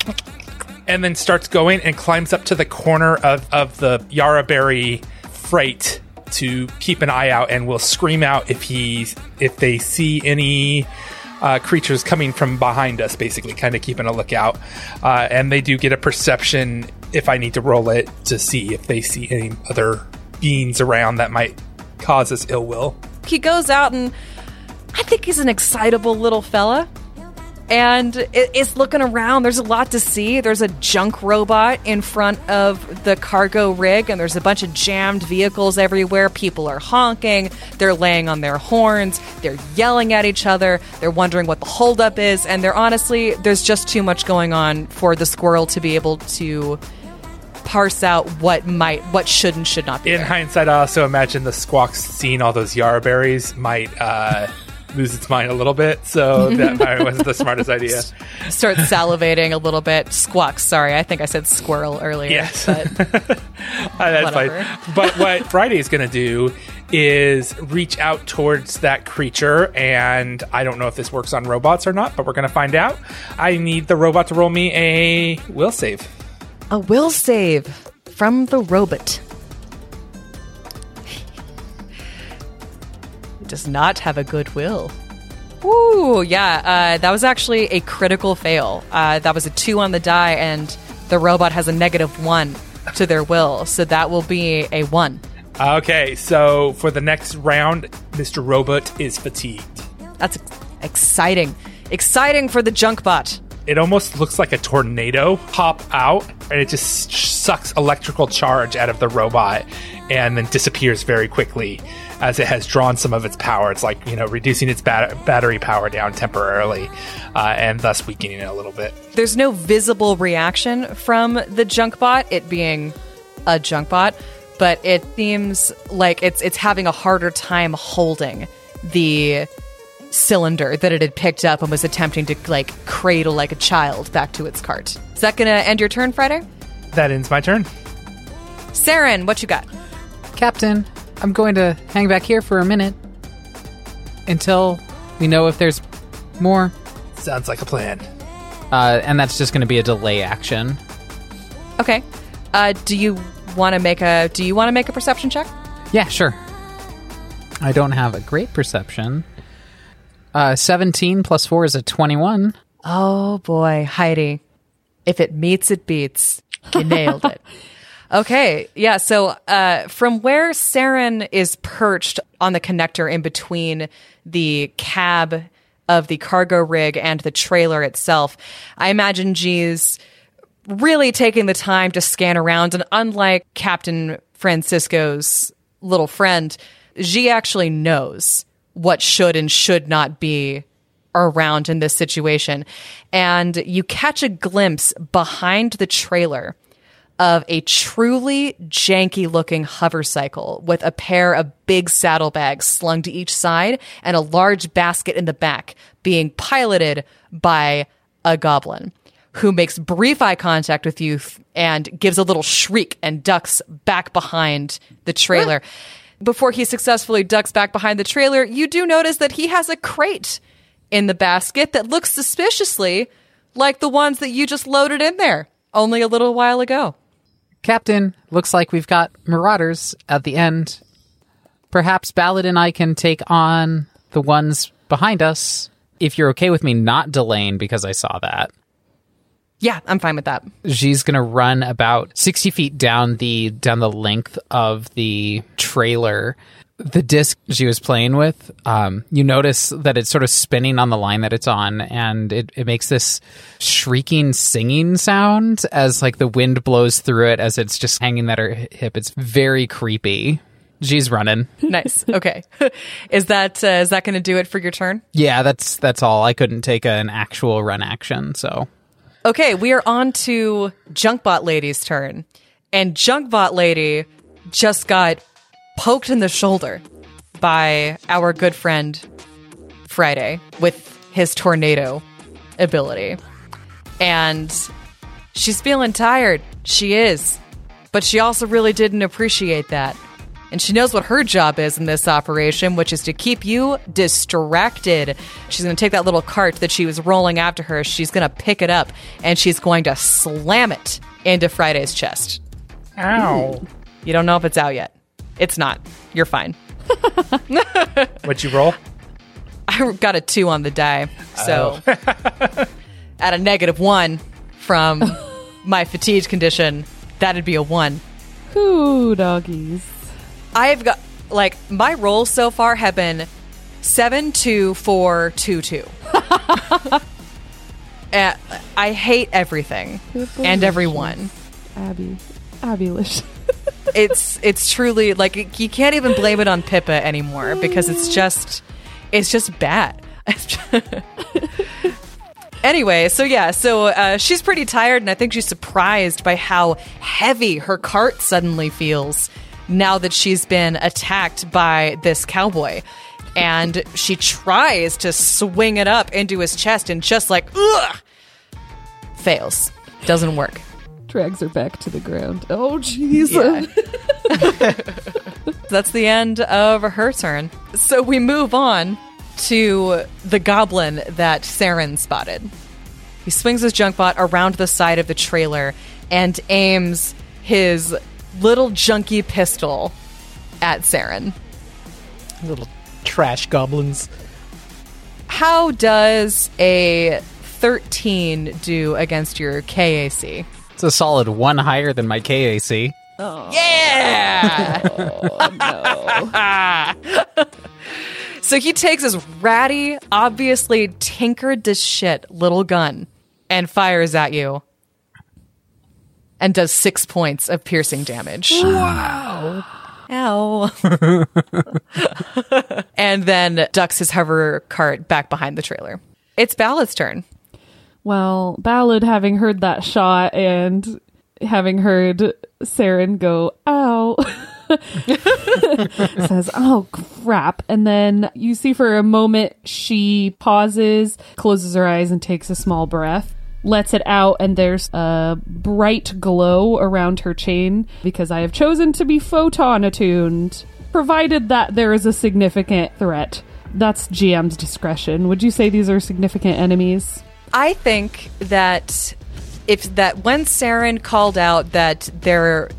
And then starts going and climbs up to the corner of, of the Yaraberry freight to keep an eye out and will scream out if he if they see any uh, creatures coming from behind us, basically, kind of keeping a lookout. Uh, and they do get a perception if I need to roll it to see if they see any other beings around that might cause us ill will. He goes out and I think he's an excitable little fella. And i- is looking around. There's a lot to see. There's a junk robot in front of the cargo rig, and there's a bunch of jammed vehicles everywhere. People are honking. They're laying on their horns. They're yelling at each other. They're wondering what the holdup is. And they're honestly, there's just too much going on for the squirrel to be able to parse out what might, what should and should not be. In there. hindsight, I also imagine the squawks seeing all those Yara berries might uh, lose its mind a little bit. So that probably wasn't the smartest idea. start salivating a little bit. Squawks. Sorry, I think I said squirrel earlier. Yes. But Uh, that's Whatever. fine. But what Friday's going to do is reach out towards that creature, and I don't know if this works on robots or not, but we're going to find out. I need the robot to roll me a will save. a will save from the robot. Does not have a good will. Ooh, yeah. Uh, that was actually a critical fail. Uh, that was a two on the die, and the robot has a negative one to their will, so that will be a one. Okay, so for the next round, Mr. Robot is fatigued. That's exciting. Exciting for the junk bot. It almost looks like a tornado pop out, and it just sucks electrical charge out of the robot and then disappears very quickly as it has drawn some of its power. It's like, you know, reducing its bat- battery power down temporarily uh, and thus weakening it a little bit. there's no visible reaction from the junk bot, it being a junk bot, but it seems like it's it's having a harder time holding the cylinder that it had picked up and was attempting to like cradle like a child back to its cart. Is that gonna end your turn, Friday? That ends my turn. Saren, what you got? Captain, I'm going to hang back here for a minute until we know if there's more. Sounds like a plan. Uh, and that's just going to be a delay action. Okay. Uh, do you want to make a Do you want to make a perception check? Yeah, sure. I don't have a great perception. Uh, 17 plus 4 is a 21. Oh boy, Heidi. If it meets, it beats. You nailed it. Okay, yeah. So uh, from where Saren is perched on the connector in between the cab of the cargo rig and the trailer itself, I imagine G's really taking the time to scan around. And unlike Captain Francisco's little friend, G actually knows what should and should not be around in this situation. And you catch a glimpse behind the trailer of a truly janky looking hover cycle with a pair of big saddlebags slung to each side and a large basket in the back being piloted by a goblin who makes brief eye contact with you and gives a little shriek and ducks back behind the trailer. Before he successfully ducks back behind the trailer, you do notice that he has a crate in the basket that looks suspiciously like the ones that you just loaded in there only a little while ago. Captain, looks like we've got marauders at the end. Perhaps Ballad and I can take on the ones behind us. If you're okay with me not delaying because I saw that. Yeah, I'm fine with that. she's going to run about 60 feet down the down the length of the trailer the disc she was playing with um, you notice that it's sort of spinning on the line that it's on and it, it makes this shrieking singing sound as like the wind blows through it as it's just hanging at her hip it's very creepy she's running Nice. Okay. is that uh, is that going to do it for your turn? yeah that's that's all i couldn't take an actual run action so Okay, we are on to Junkbot Lady's turn. And Junkbot Lady just got poked in the shoulder by our good friend Friday with his tornado ability. And she's feeling tired. She is. But she also really didn't appreciate that. And she knows what her job is in this operation, which is to keep you distracted. She's going to take that little cart that she was rolling after her, she's going to pick it up, and she's going to slam it into Friday's chest. Ow. You don't know if it's out yet. It's not. You're fine. What'd you roll? I got a two on the die. So, at a negative one from my fatigue condition, that'd be a one. Ooh, doggies. I've got like my rolls so far have been seven, two, four, two, two. Uh, I hate everything and everyone. Abby. Abby-lish. It's it's truly like you can't even blame it on Pippa anymore because it's just it's just bad. anyway, so yeah, so uh, she's pretty tired, and I think she's surprised by how heavy her cart suddenly feels now that she's been attacked by this cowboy. And she tries to swing it up into his chest, and just like ugh, fails, doesn't work. Drags her back to the ground. Oh, Jesus. Yeah. That's the end of her turn. So we move on to the goblin that Saren spotted. He swings his junkbot around the side of the trailer and aims his little junky pistol at Saren. Little trash goblins. How does a 13 do against your KAC? It's a solid one higher than my kac Oh, Yeah! Oh, so he takes his ratty, obviously tinkered to shit little gun and fires at you and does six points of piercing damage. Wow. Ow. and then ducks his hover cart back behind the trailer. It's Ballad's turn. Well, Ballad, having heard that shot and having heard Saren go, ow, says, oh, crap. And then you see for a moment she pauses, closes her eyes, and takes a small breath. Lets it out, and there's a bright glow around her chain because I have chosen to be photon attuned, provided that there is a significant threat. That's GM's discretion. Would you say these are significant enemies? I think that if that when Saren called out that there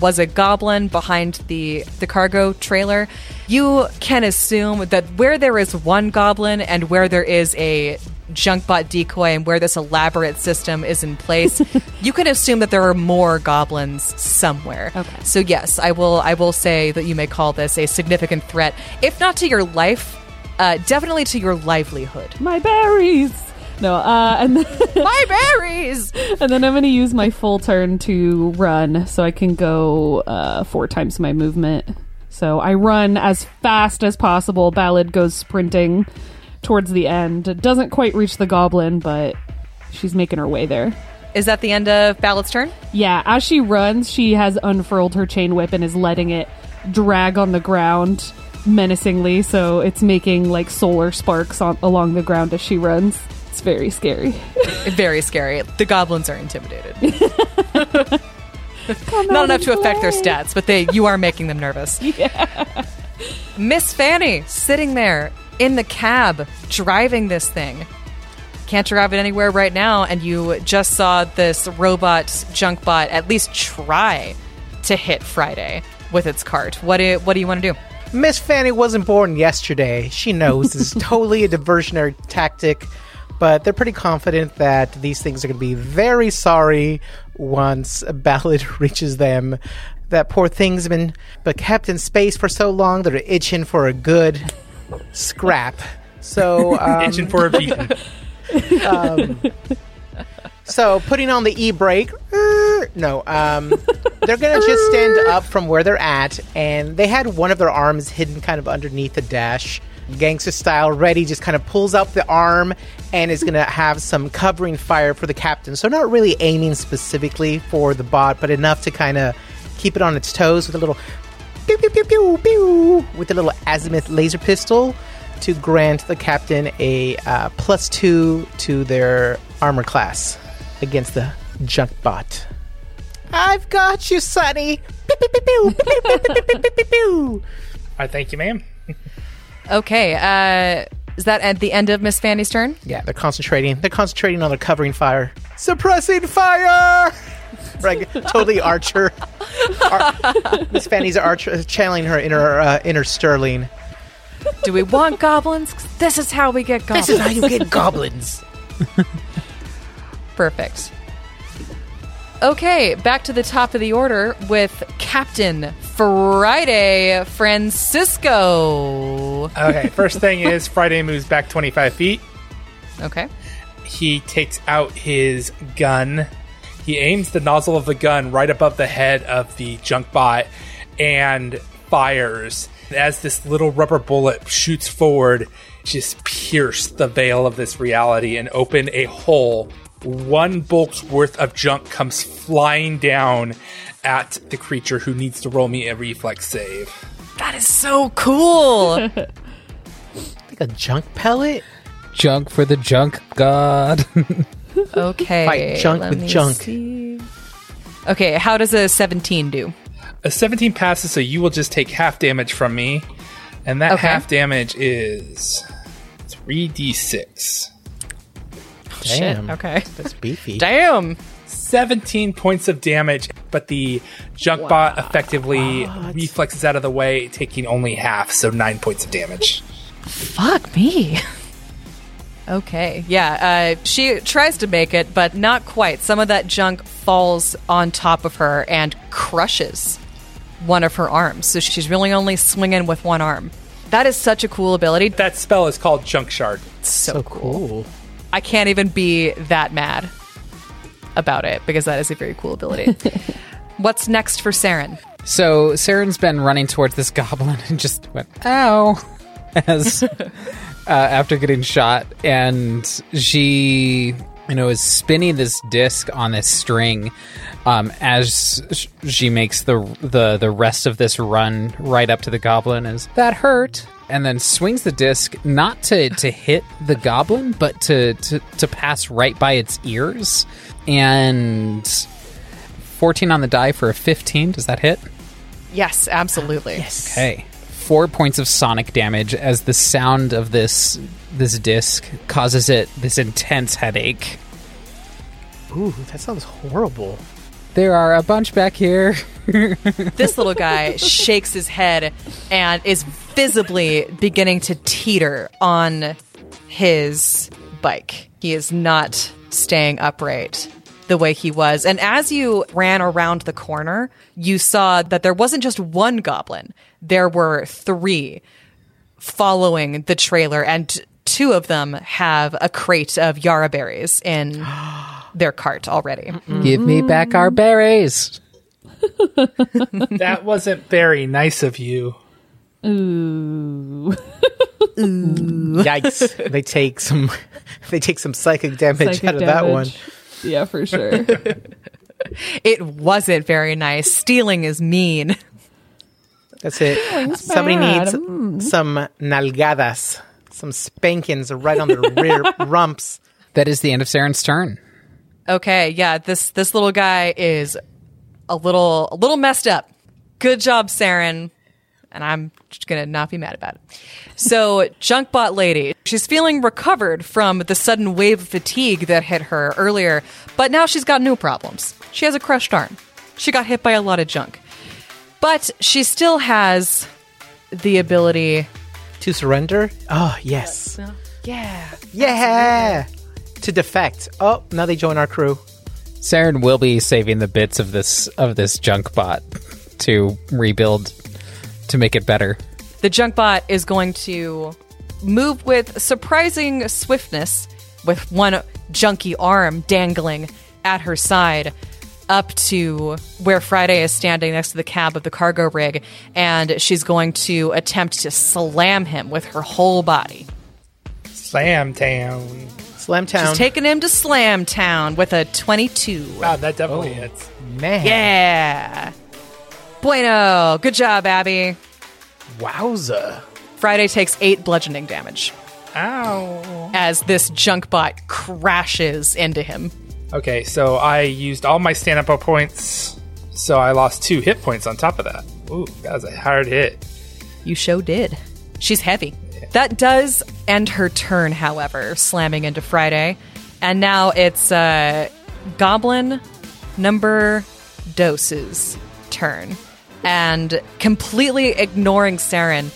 was a goblin behind the the cargo trailer, you can assume that where there is one goblin and where there is a junkbot decoy and where this elaborate system is in place, you can assume that there are more goblins somewhere. Okay. So yes, I will I will say that you may call this a significant threat, if not to your life, uh, definitely to your livelihood. My berries! No, uh, and then, My berries. and then I'm going to use my full turn to run so I can go uh, four times my movement. So I run as fast as possible. Ballad goes sprinting towards the end. Doesn't quite reach the goblin, but she's making her way there. Is that the end of Ballad's turn? Yeah, as she runs, she has unfurled her chain whip and is letting it drag on the ground menacingly. So it's making like solar sparks on, along the ground as she runs. It's very scary. Very scary. The goblins are intimidated. Not enough to affect their stats, but they you are making them nervous. Yeah. Miss Fanny sitting there in the cab driving this thing. Can't drive it anywhere right now, and you just saw this robot junkbot at least try to hit Friday with its cart. What do what do you want to do? Miss Fanny wasn't born yesterday. She knows this is totally a diversionary tactic. But they're pretty confident that these things are going to be very sorry once a ballad reaches them. That poor things have been but kept in space for so long that they're itching for a good scrap. So, um, Itching for a beating. so putting on the e brake. er, No, um, they're gonna just stand up from where they're at, and they had one of their arms hidden kind of underneath the dash, gangster style ready, just kind of pulls out the arm and is going to have some covering fire for the captain. So, not really aiming specifically for the bot, but enough to kind of keep it on its toes with a little pew, pew, pew, pew, pew, with a little azimuth laser pistol to grant the captain a uh, plus two to their armor class against the junk bot. I've got you, Sonny. I thank you, ma'am. Okay, uh, is that at the end of Miss Fanny's turn? Yeah, they're concentrating. They're concentrating on the covering fire, suppressing fire. Like totally Archer. Ar- Miss Fanny's Archer channeling her inner uh, inner Sterling. Do we want goblins? This is how we get goblins. This is how you get goblins. Perfect. Okay, back to the top of the order with Captain Friday Francisco. Okay, first thing is Friday moves back 25 feet. Okay. He takes out his gun. He aims the nozzle of the gun right above the head of the junk bot and fires. As this little rubber bullet shoots forward, just pierce the veil of this reality and open a hole. One bulk's worth of junk comes flying down at the creature who needs to roll me a reflex save. That is so cool. Like a junk pellet. Junk for the junk god. Okay. Fight junk with junk. see. Okay, how does a 17 do? A 17 passes, so you will just take half damage from me. And that Okay. half damage is 3d6. Damn. Shit. Okay. That's beefy. Damn. 17 points of damage, but the junk bot effectively reflexes out of the way, taking only half, so 9 points of damage. Fuck me. Okay, yeah, uh, she tries to make it, but not quite. Some of that junk falls on top of her and crushes one of her arms. So she's really only swinging with one arm. That is such a cool ability. That spell is called Junk Shard. so, so cool. cool. I can't even be that mad about it because that is a very cool ability. What's next for Saren? So Saren's been running towards this goblin and just went, ow, as uh, after getting shot. And she, you know, is spinning this disc on this string um, as she makes the, the, the rest of this run right up to the goblin. Is that hurt? And then swings the disc not to, to hit the goblin, but to, to, to pass right by its ears. And 14 on the die for a 15. Does that hit? Yes, absolutely. Okay. Four points of sonic damage as the sound of this this disc causes it this intense headache. Ooh, that sounds horrible. There are a bunch back here. This little guy shakes his head and is visibly beginning to teeter on his bike. He is not staying upright the way he was. And as you ran around the corner, you saw that there wasn't just one goblin, there were three following the trailer, and two of them have a crate of Yara berries in their cart already. Give me back our berries. That wasn't very nice of you. Ooh. Ooh. Yikes! they take some. They take some psychic damage Psychic out of that one. Yeah, for sure. It wasn't very nice. Stealing is mean. That's it. Somebody needs mm. some nalgadas, some spankings right on their rear rumps. That is the end of Saren's turn. Okay, yeah, this this little guy is a little a little messed up. Good job, Saren. And I'm just gonna not be mad about it. So, Junkbot lady, she's feeling recovered from the sudden wave of fatigue that hit her earlier, but now she's got new problems. She has a crushed arm. She got hit by a lot of junk. But she still has the ability To surrender? Oh yes, Yeah. yeah. To defect. Oh, now they join our crew. Saren will be saving the bits of this of this junk bot to rebuild to make it better. The junk bot is going to move with surprising swiftness, with one junky arm dangling at her side, up to where Friday is standing next to the cab of the cargo rig, and she's going to attempt to slam him with her whole body. Slam Town. Slam Town. She's taking him to Slam Town with a 22. Wow, that definitely oh, hits. Man. Yeah. Bueno. Good job, Abby. Wowza. Friday takes eight bludgeoning damage Ow. as this junk bot crashes into him. Okay, so I used all my stand up points, so I lost two hit points on top of that. Ooh, that was a hard hit. You show did. She's heavy. That does end her turn, however, slamming into Friday. And now it's uh, Goblin number Dose's turn. And completely ignoring Saren,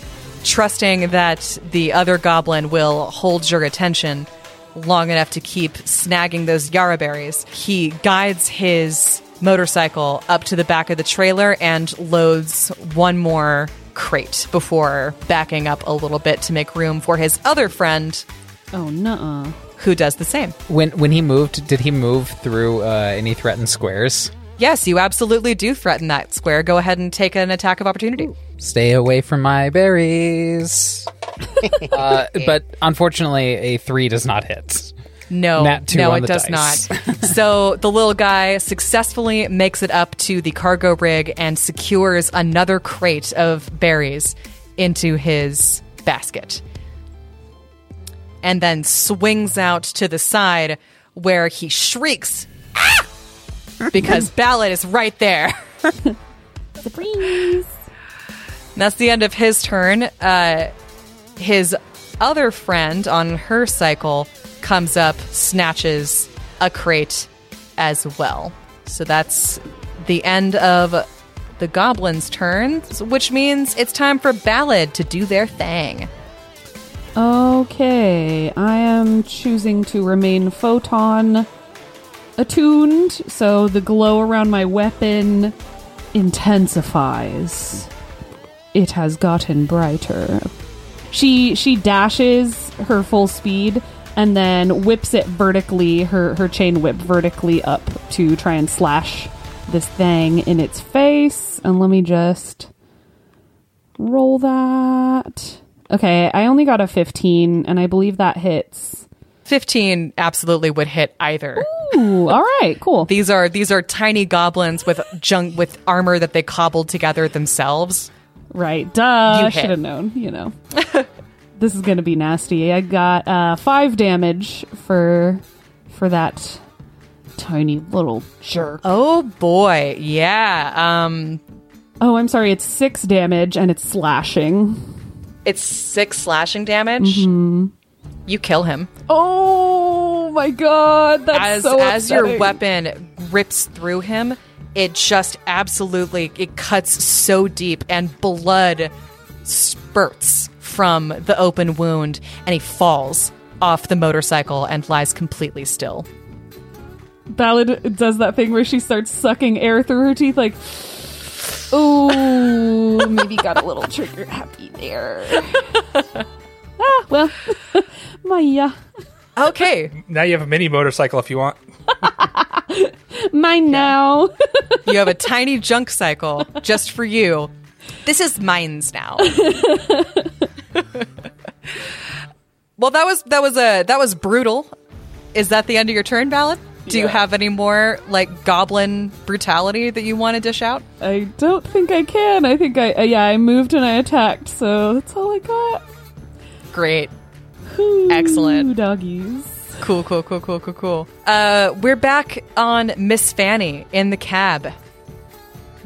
trusting that the other goblin will hold your attention long enough to keep snagging those Yara berries, he guides his motorcycle up to the back of the trailer and loads one more crate before backing up a little bit to make room for his other friend Oh, no. who does the same. When when he moved, did he move through uh, any threatened squares? Yes, you absolutely do threaten that square. Go ahead and take an attack of opportunity. Stay away from my berries. uh, but unfortunately, a three does not hit. No, Nat two no, on it the does dice. not. so the little guy successfully makes it up to the cargo rig and secures another crate of berries into his basket. And then swings out to the side where he shrieks "Ah!" because Ballad is right there. Surprise! That's the end of his turn. Uh, his other friend on her cycle comes up, snatches a crate as well. So that's the end of the goblins' turns, which means it's time for Ballad to do their thing. Okay, I am choosing to remain photon attuned, so the glow around my weapon intensifies. It has gotten brighter. She she dashes her full speed and then whips it vertically, her her chain whip vertically up to try and slash this thing in its face. And let me just roll that. Okay, I only got a 15 and I believe that hits. 15 absolutely would hit either. Ooh, all right, cool. These are these are tiny goblins with junk with armor that they cobbled together themselves. Right, duh. You. Should have known, you know. this is gonna be nasty. I got uh, five damage for for that tiny little jerk. Oh boy. Yeah. Um Oh, I'm sorry. It's six damage and it's slashing. it's 6 slashing damage. You kill him. Oh my god, that's as so as your weapon rips through him, it just absolutely it cuts so deep and blood spurts from the open wound and he falls off the motorcycle and lies completely still. Ballad does that thing where she starts sucking air through her teeth, like, ooh, maybe got a little trigger happy there. ah, well, Maya, Okay, Now you have a mini motorcycle if you want. mine now. you have a tiny junk cycle just for you. This is mine's now. well, that was that was a that was brutal. Is that the end of your turn, Ballad? Do you have any more like goblin brutality that you want to dish out? I don't think I can. I think I, uh, yeah, I moved and I attacked, so that's all I got. Great. Ooh, Excellent. doggies. Cool, cool, cool, cool, cool, cool. Uh, we're back on Miss Fanny in the cab.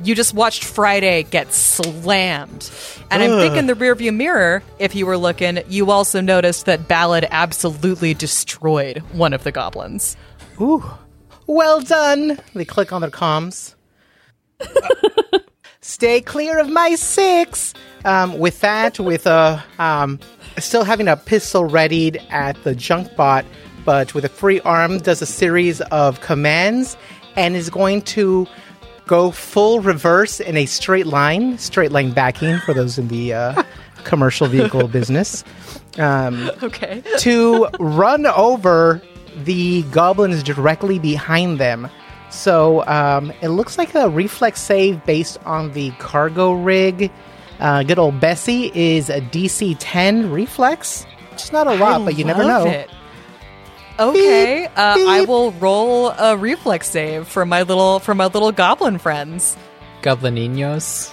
You just watched Friday get slammed. And I think in the rearview mirror, if you were looking, you also noticed that Ballad absolutely destroyed one of the goblins. Ooh. Well done. They click on their comms. Stay clear of my six. Um, with that, with uh, um, still having a pistol readied at the junk bot, but with a free arm, does a series of commands and is going to go full reverse in a straight line, straight line backing for those in the uh, commercial vehicle business, um, Okay. to run over the goblins directly behind them. So um, it looks like a reflex save based on the cargo rig. Uh, good old Bessie is a DC 10 reflex. Which is not a lot, but you never know. It. Okay, Beep, uh, I will roll a reflex save for my little for my little goblin friends, Goblininos.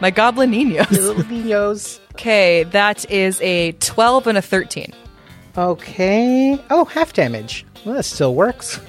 my goblin niños. Little niños. Okay, that is a twelve and a thirteen. Okay. Oh, half damage. Well, that still works.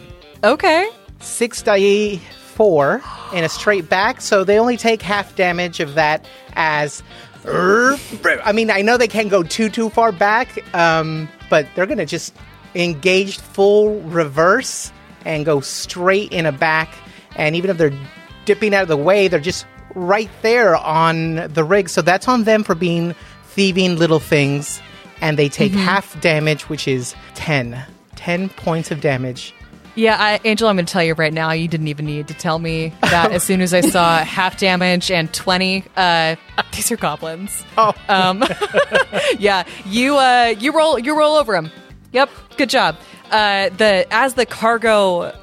Okay, Six die four in a straight back, so they only take half damage of that as. I mean, I know they can't go too too far back, um, but they're gonna just engage full reverse and go straight in a back. And even if they're dipping out of the way, they're just right there on the rig. So that's on them for being thieving little things. And they take half damage, which is 10. 10 points of damage. yeah, I, Angel, I'm going to tell you right now. You didn't even need to tell me that. as soon as I saw half damage and twenty, uh, these are goblins. Oh. Um, yeah, you uh, you roll you roll over him. Yep, good job. Uh, the as the cargo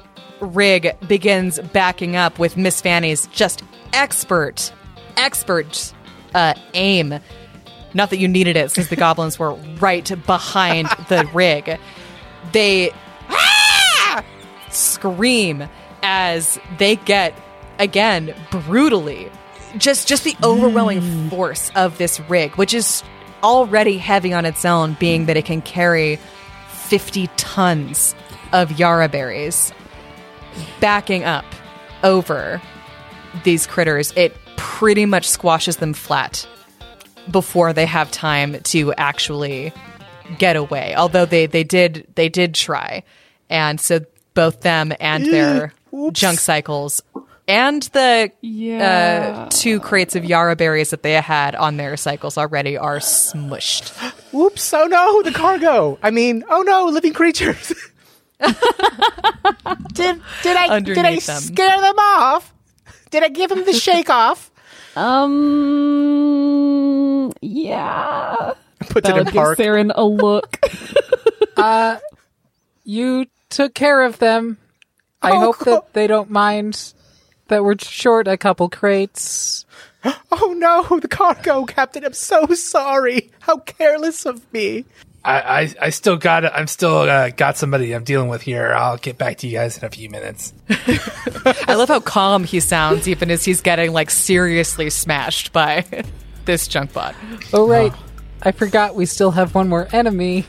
rig begins backing up with Miss Fanny's just expert, expert uh, aim. Not that you needed it, since the goblins were right behind the rig. They ah! scream as they get again brutally just just the overwhelming force of this rig which is already heavy on its own being that it can carry 50 tons of yara berries backing up over these critters. It pretty much squashes them flat before they have time to actually get away. Although they they did they did try. And so both them and their Oops. junk cycles and the Yeah. uh, two crates of yara berries that they had on their cycles already are smushed Whoops! Oh no, the cargo. I mean, oh no, living creatures. did did I did I them. scare them off? Did I give them the shake off? Um. Yeah. Puts it Val in park. Saren a look. You took care of them. I Oh, hope cool. that they don't mind that we're short a couple crates. Oh no, the cargo captain. I'm so sorry. How careless of me. I, I, I still got. I'm still uh, got somebody I'm dealing with here. I'll get back to you guys in a few minutes. i love how calm he sounds even as he's getting like seriously smashed by this junk bot Oh, right. I forgot we still have one more enemy.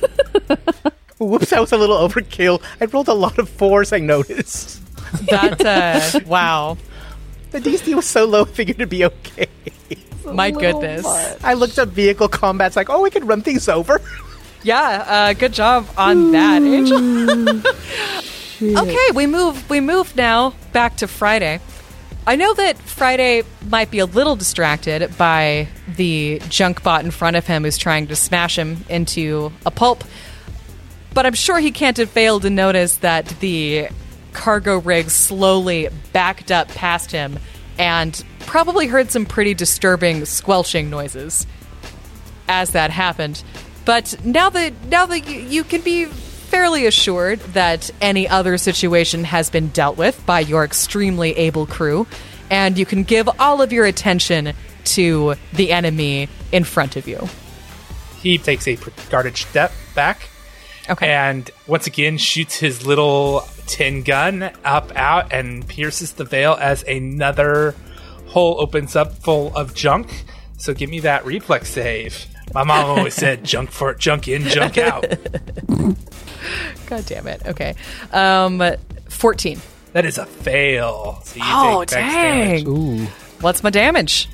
Whoops, that was a little overkill. I rolled a lot of fours. I noticed. That uh wow The DC was so low, I figured it'd be okay. my goodness much. I looked up vehicle combat. It's like, oh, we could run things over. Yeah, uh, good job on that, Angel. okay, we move. We move now back to Friday. I know that Friday might be a little distracted by the junk bot in front of him who's trying to smash him into a pulp, but I'm sure he can't have failed to notice that the cargo rig slowly backed up past him and probably heard some pretty disturbing squelching noises as that happened. But now that now that you, you can be fairly assured that any other situation has been dealt with by your extremely able crew, and you can give all of your attention to the enemy in front of you. He takes a guarded step back Okay. and once again shoots his little tin gun up out and pierces the veil as another hole opens up full of junk. So give me that reflex save. My mom always said junk for junk in, junk out. God damn it. Okay. Um, 14. That is a fail. So you Oh, take dang. Ooh. What's my damage?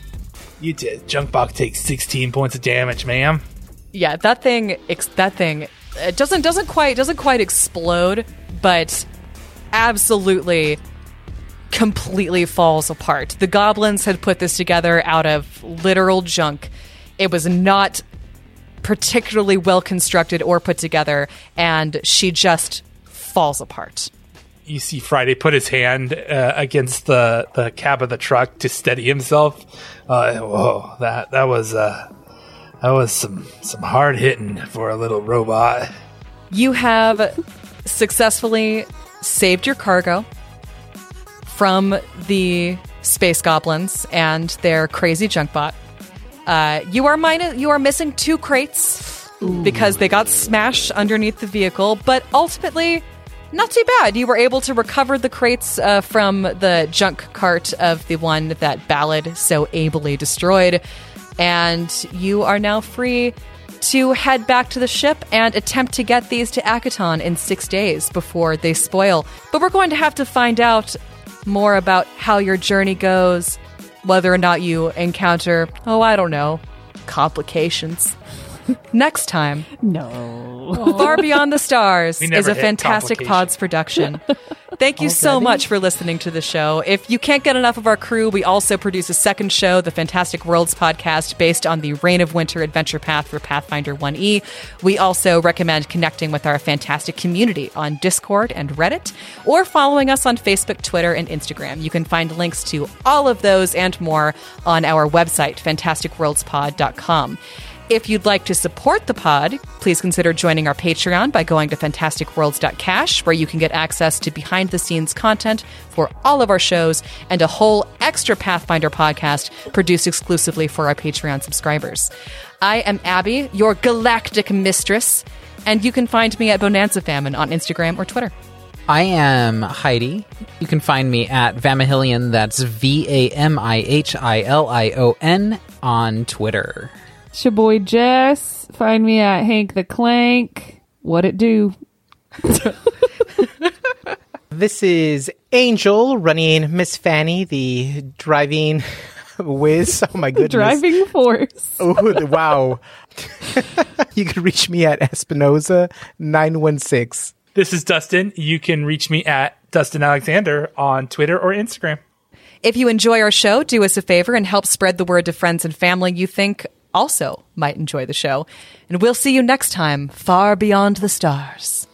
You did. Junk box takes 16 points of damage, ma'am. yeah that thing that thing it doesn't doesn't quite doesn't quite explode but absolutely completely falls apart the goblins had put this together out of literal junk it was not particularly well constructed or put together, and she just falls apart. You see Friday put his hand uh, against the, the cab of the truck to steady himself. Uh, whoa, that that was uh, that was some some hard hitting for a little robot. You have successfully saved your cargo from the space goblins and their crazy junk bot. Uh, you are minus, you are missing two crates because they got smashed underneath the vehicle, but ultimately not too bad. You were able to recover the crates uh, from the junk cart of the one that Ballad so ably destroyed, and you are now free to head back to the ship and attempt to get these to Akiton in six days before they spoil. But we're going to have to find out more about how your journey goes, whether or not you encounter, oh, I don't know, complications. Next time, No. Far Beyond the Stars We never is a hit fantastic complication. pods production. Thank you so much for listening to the show. If you can't get enough of our crew, we also produce a second show, the Fantastic Worlds podcast, based on the Reign of Winter adventure path for Pathfinder 1E. We also recommend connecting with our fantastic community on Discord and Reddit, or following us on Facebook, Twitter, and Instagram. You can find links to all of those and more on our website, fantasticworldspod.com. If you'd like to support the pod, please consider joining our Patreon by going to fantasticworlds.cash, where you can get access to behind the scenes content for all of our shows and a whole extra Pathfinder podcast produced exclusively for our Patreon subscribers. I am Abby, your galactic mistress, and you can find me at Bonanza Famine on Instagram or Twitter. I am Heidi. You can find me at Vamihilion, that's V A M I H I L I O N, on Twitter. It's your boy Jess. Find me at Hank the Clank. What it do? This is Angel running Miss Fanny, the driving whiz. Oh my goodness. Driving force. Oh, wow. you can reach me at Espinoza 916. This is Dustin. You can reach me at Dustin Alexander on Twitter or Instagram. If you enjoy our show, do us a favor and help spread the word to friends and family you think also might enjoy the show. And we'll see you next time, far beyond the stars.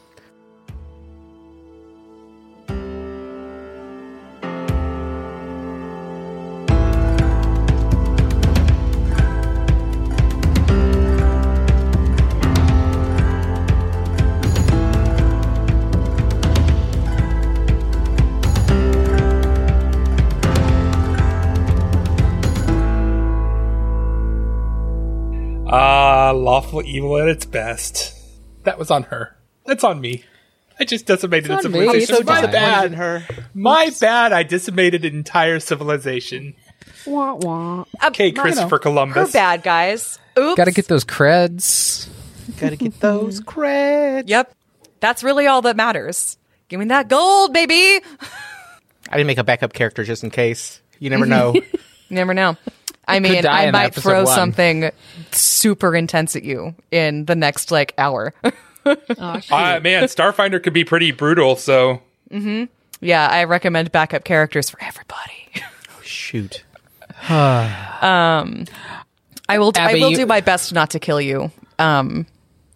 Ah, lawful evil at its best. That was on her. That's on me. I just decimated a on me. civilization. I'm so My disappointed bad. her. My bad. I decimated an entire civilization. Wah wah. Okay, Christopher Columbus. Her bad, guys. Oops. Gotta get those creds. Gotta get those creds. Yep. That's really all that matters. Give me that gold, baby. I didn't make a backup character just in case. You never know. Never know. I mean, I might throw one. something super intense at you in the next like hour. Oh. Uh, man, Starfinder could be pretty brutal. So yeah, I recommend backup characters for everybody. Oh, shoot. um, I will. I Abby, will you- do my best not to kill you. Um,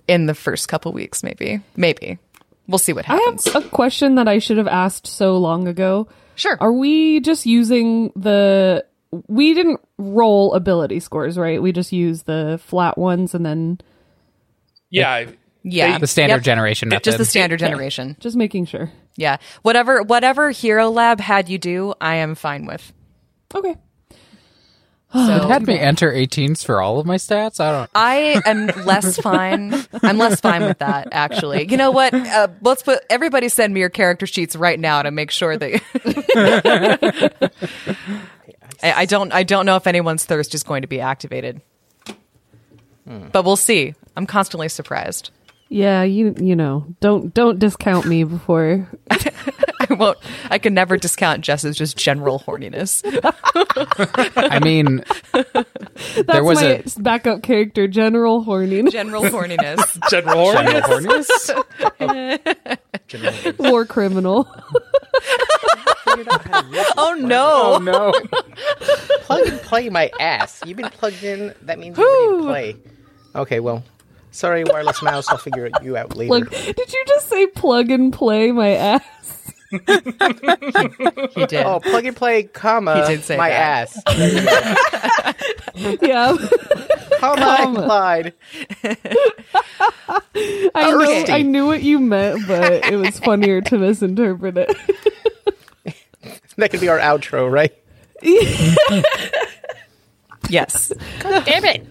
in the first couple weeks, maybe. Maybe we'll see what happens. I happens. have a question that I should have asked so long ago. sure. Are we just using the. We didn't roll ability scores, right? We just use the flat ones and then yeah, I- yeah, The standard Yep. generation method. Just the standard generation. just making sure. Yeah. Whatever. Whatever Hero Lab had you do, I am fine with. Okay. So It had me enter 18s for all of my stats. I don't. I am less fine. I'm less fine with that, actually. You know what? Uh, let's put everybody send me your character sheets right now to make sure that. I, I don't. I don't know if anyone's thirst is going to be activated, but we'll see. I'm constantly surprised. Yeah, you you know, don't don't discount me before won't. I can never discount Jess's just general horniness. I mean, That's there was my a backup character, General horniness. General horniness. General General Hornets. Hornius? war criminal. Oh no! Oh no! Plug and play my ass. You've been plugged in. That means you're to play. Okay, well, Sorry, wireless mouse. I'll figure you out later. Plug, did you just say plug and play my ass? He did. oh, plug and play, comma, He did say my that. ass, yeah. comma implied. I know I knew what you meant, but it was funnier to misinterpret it. That could be our outro, right? yes. Damn it.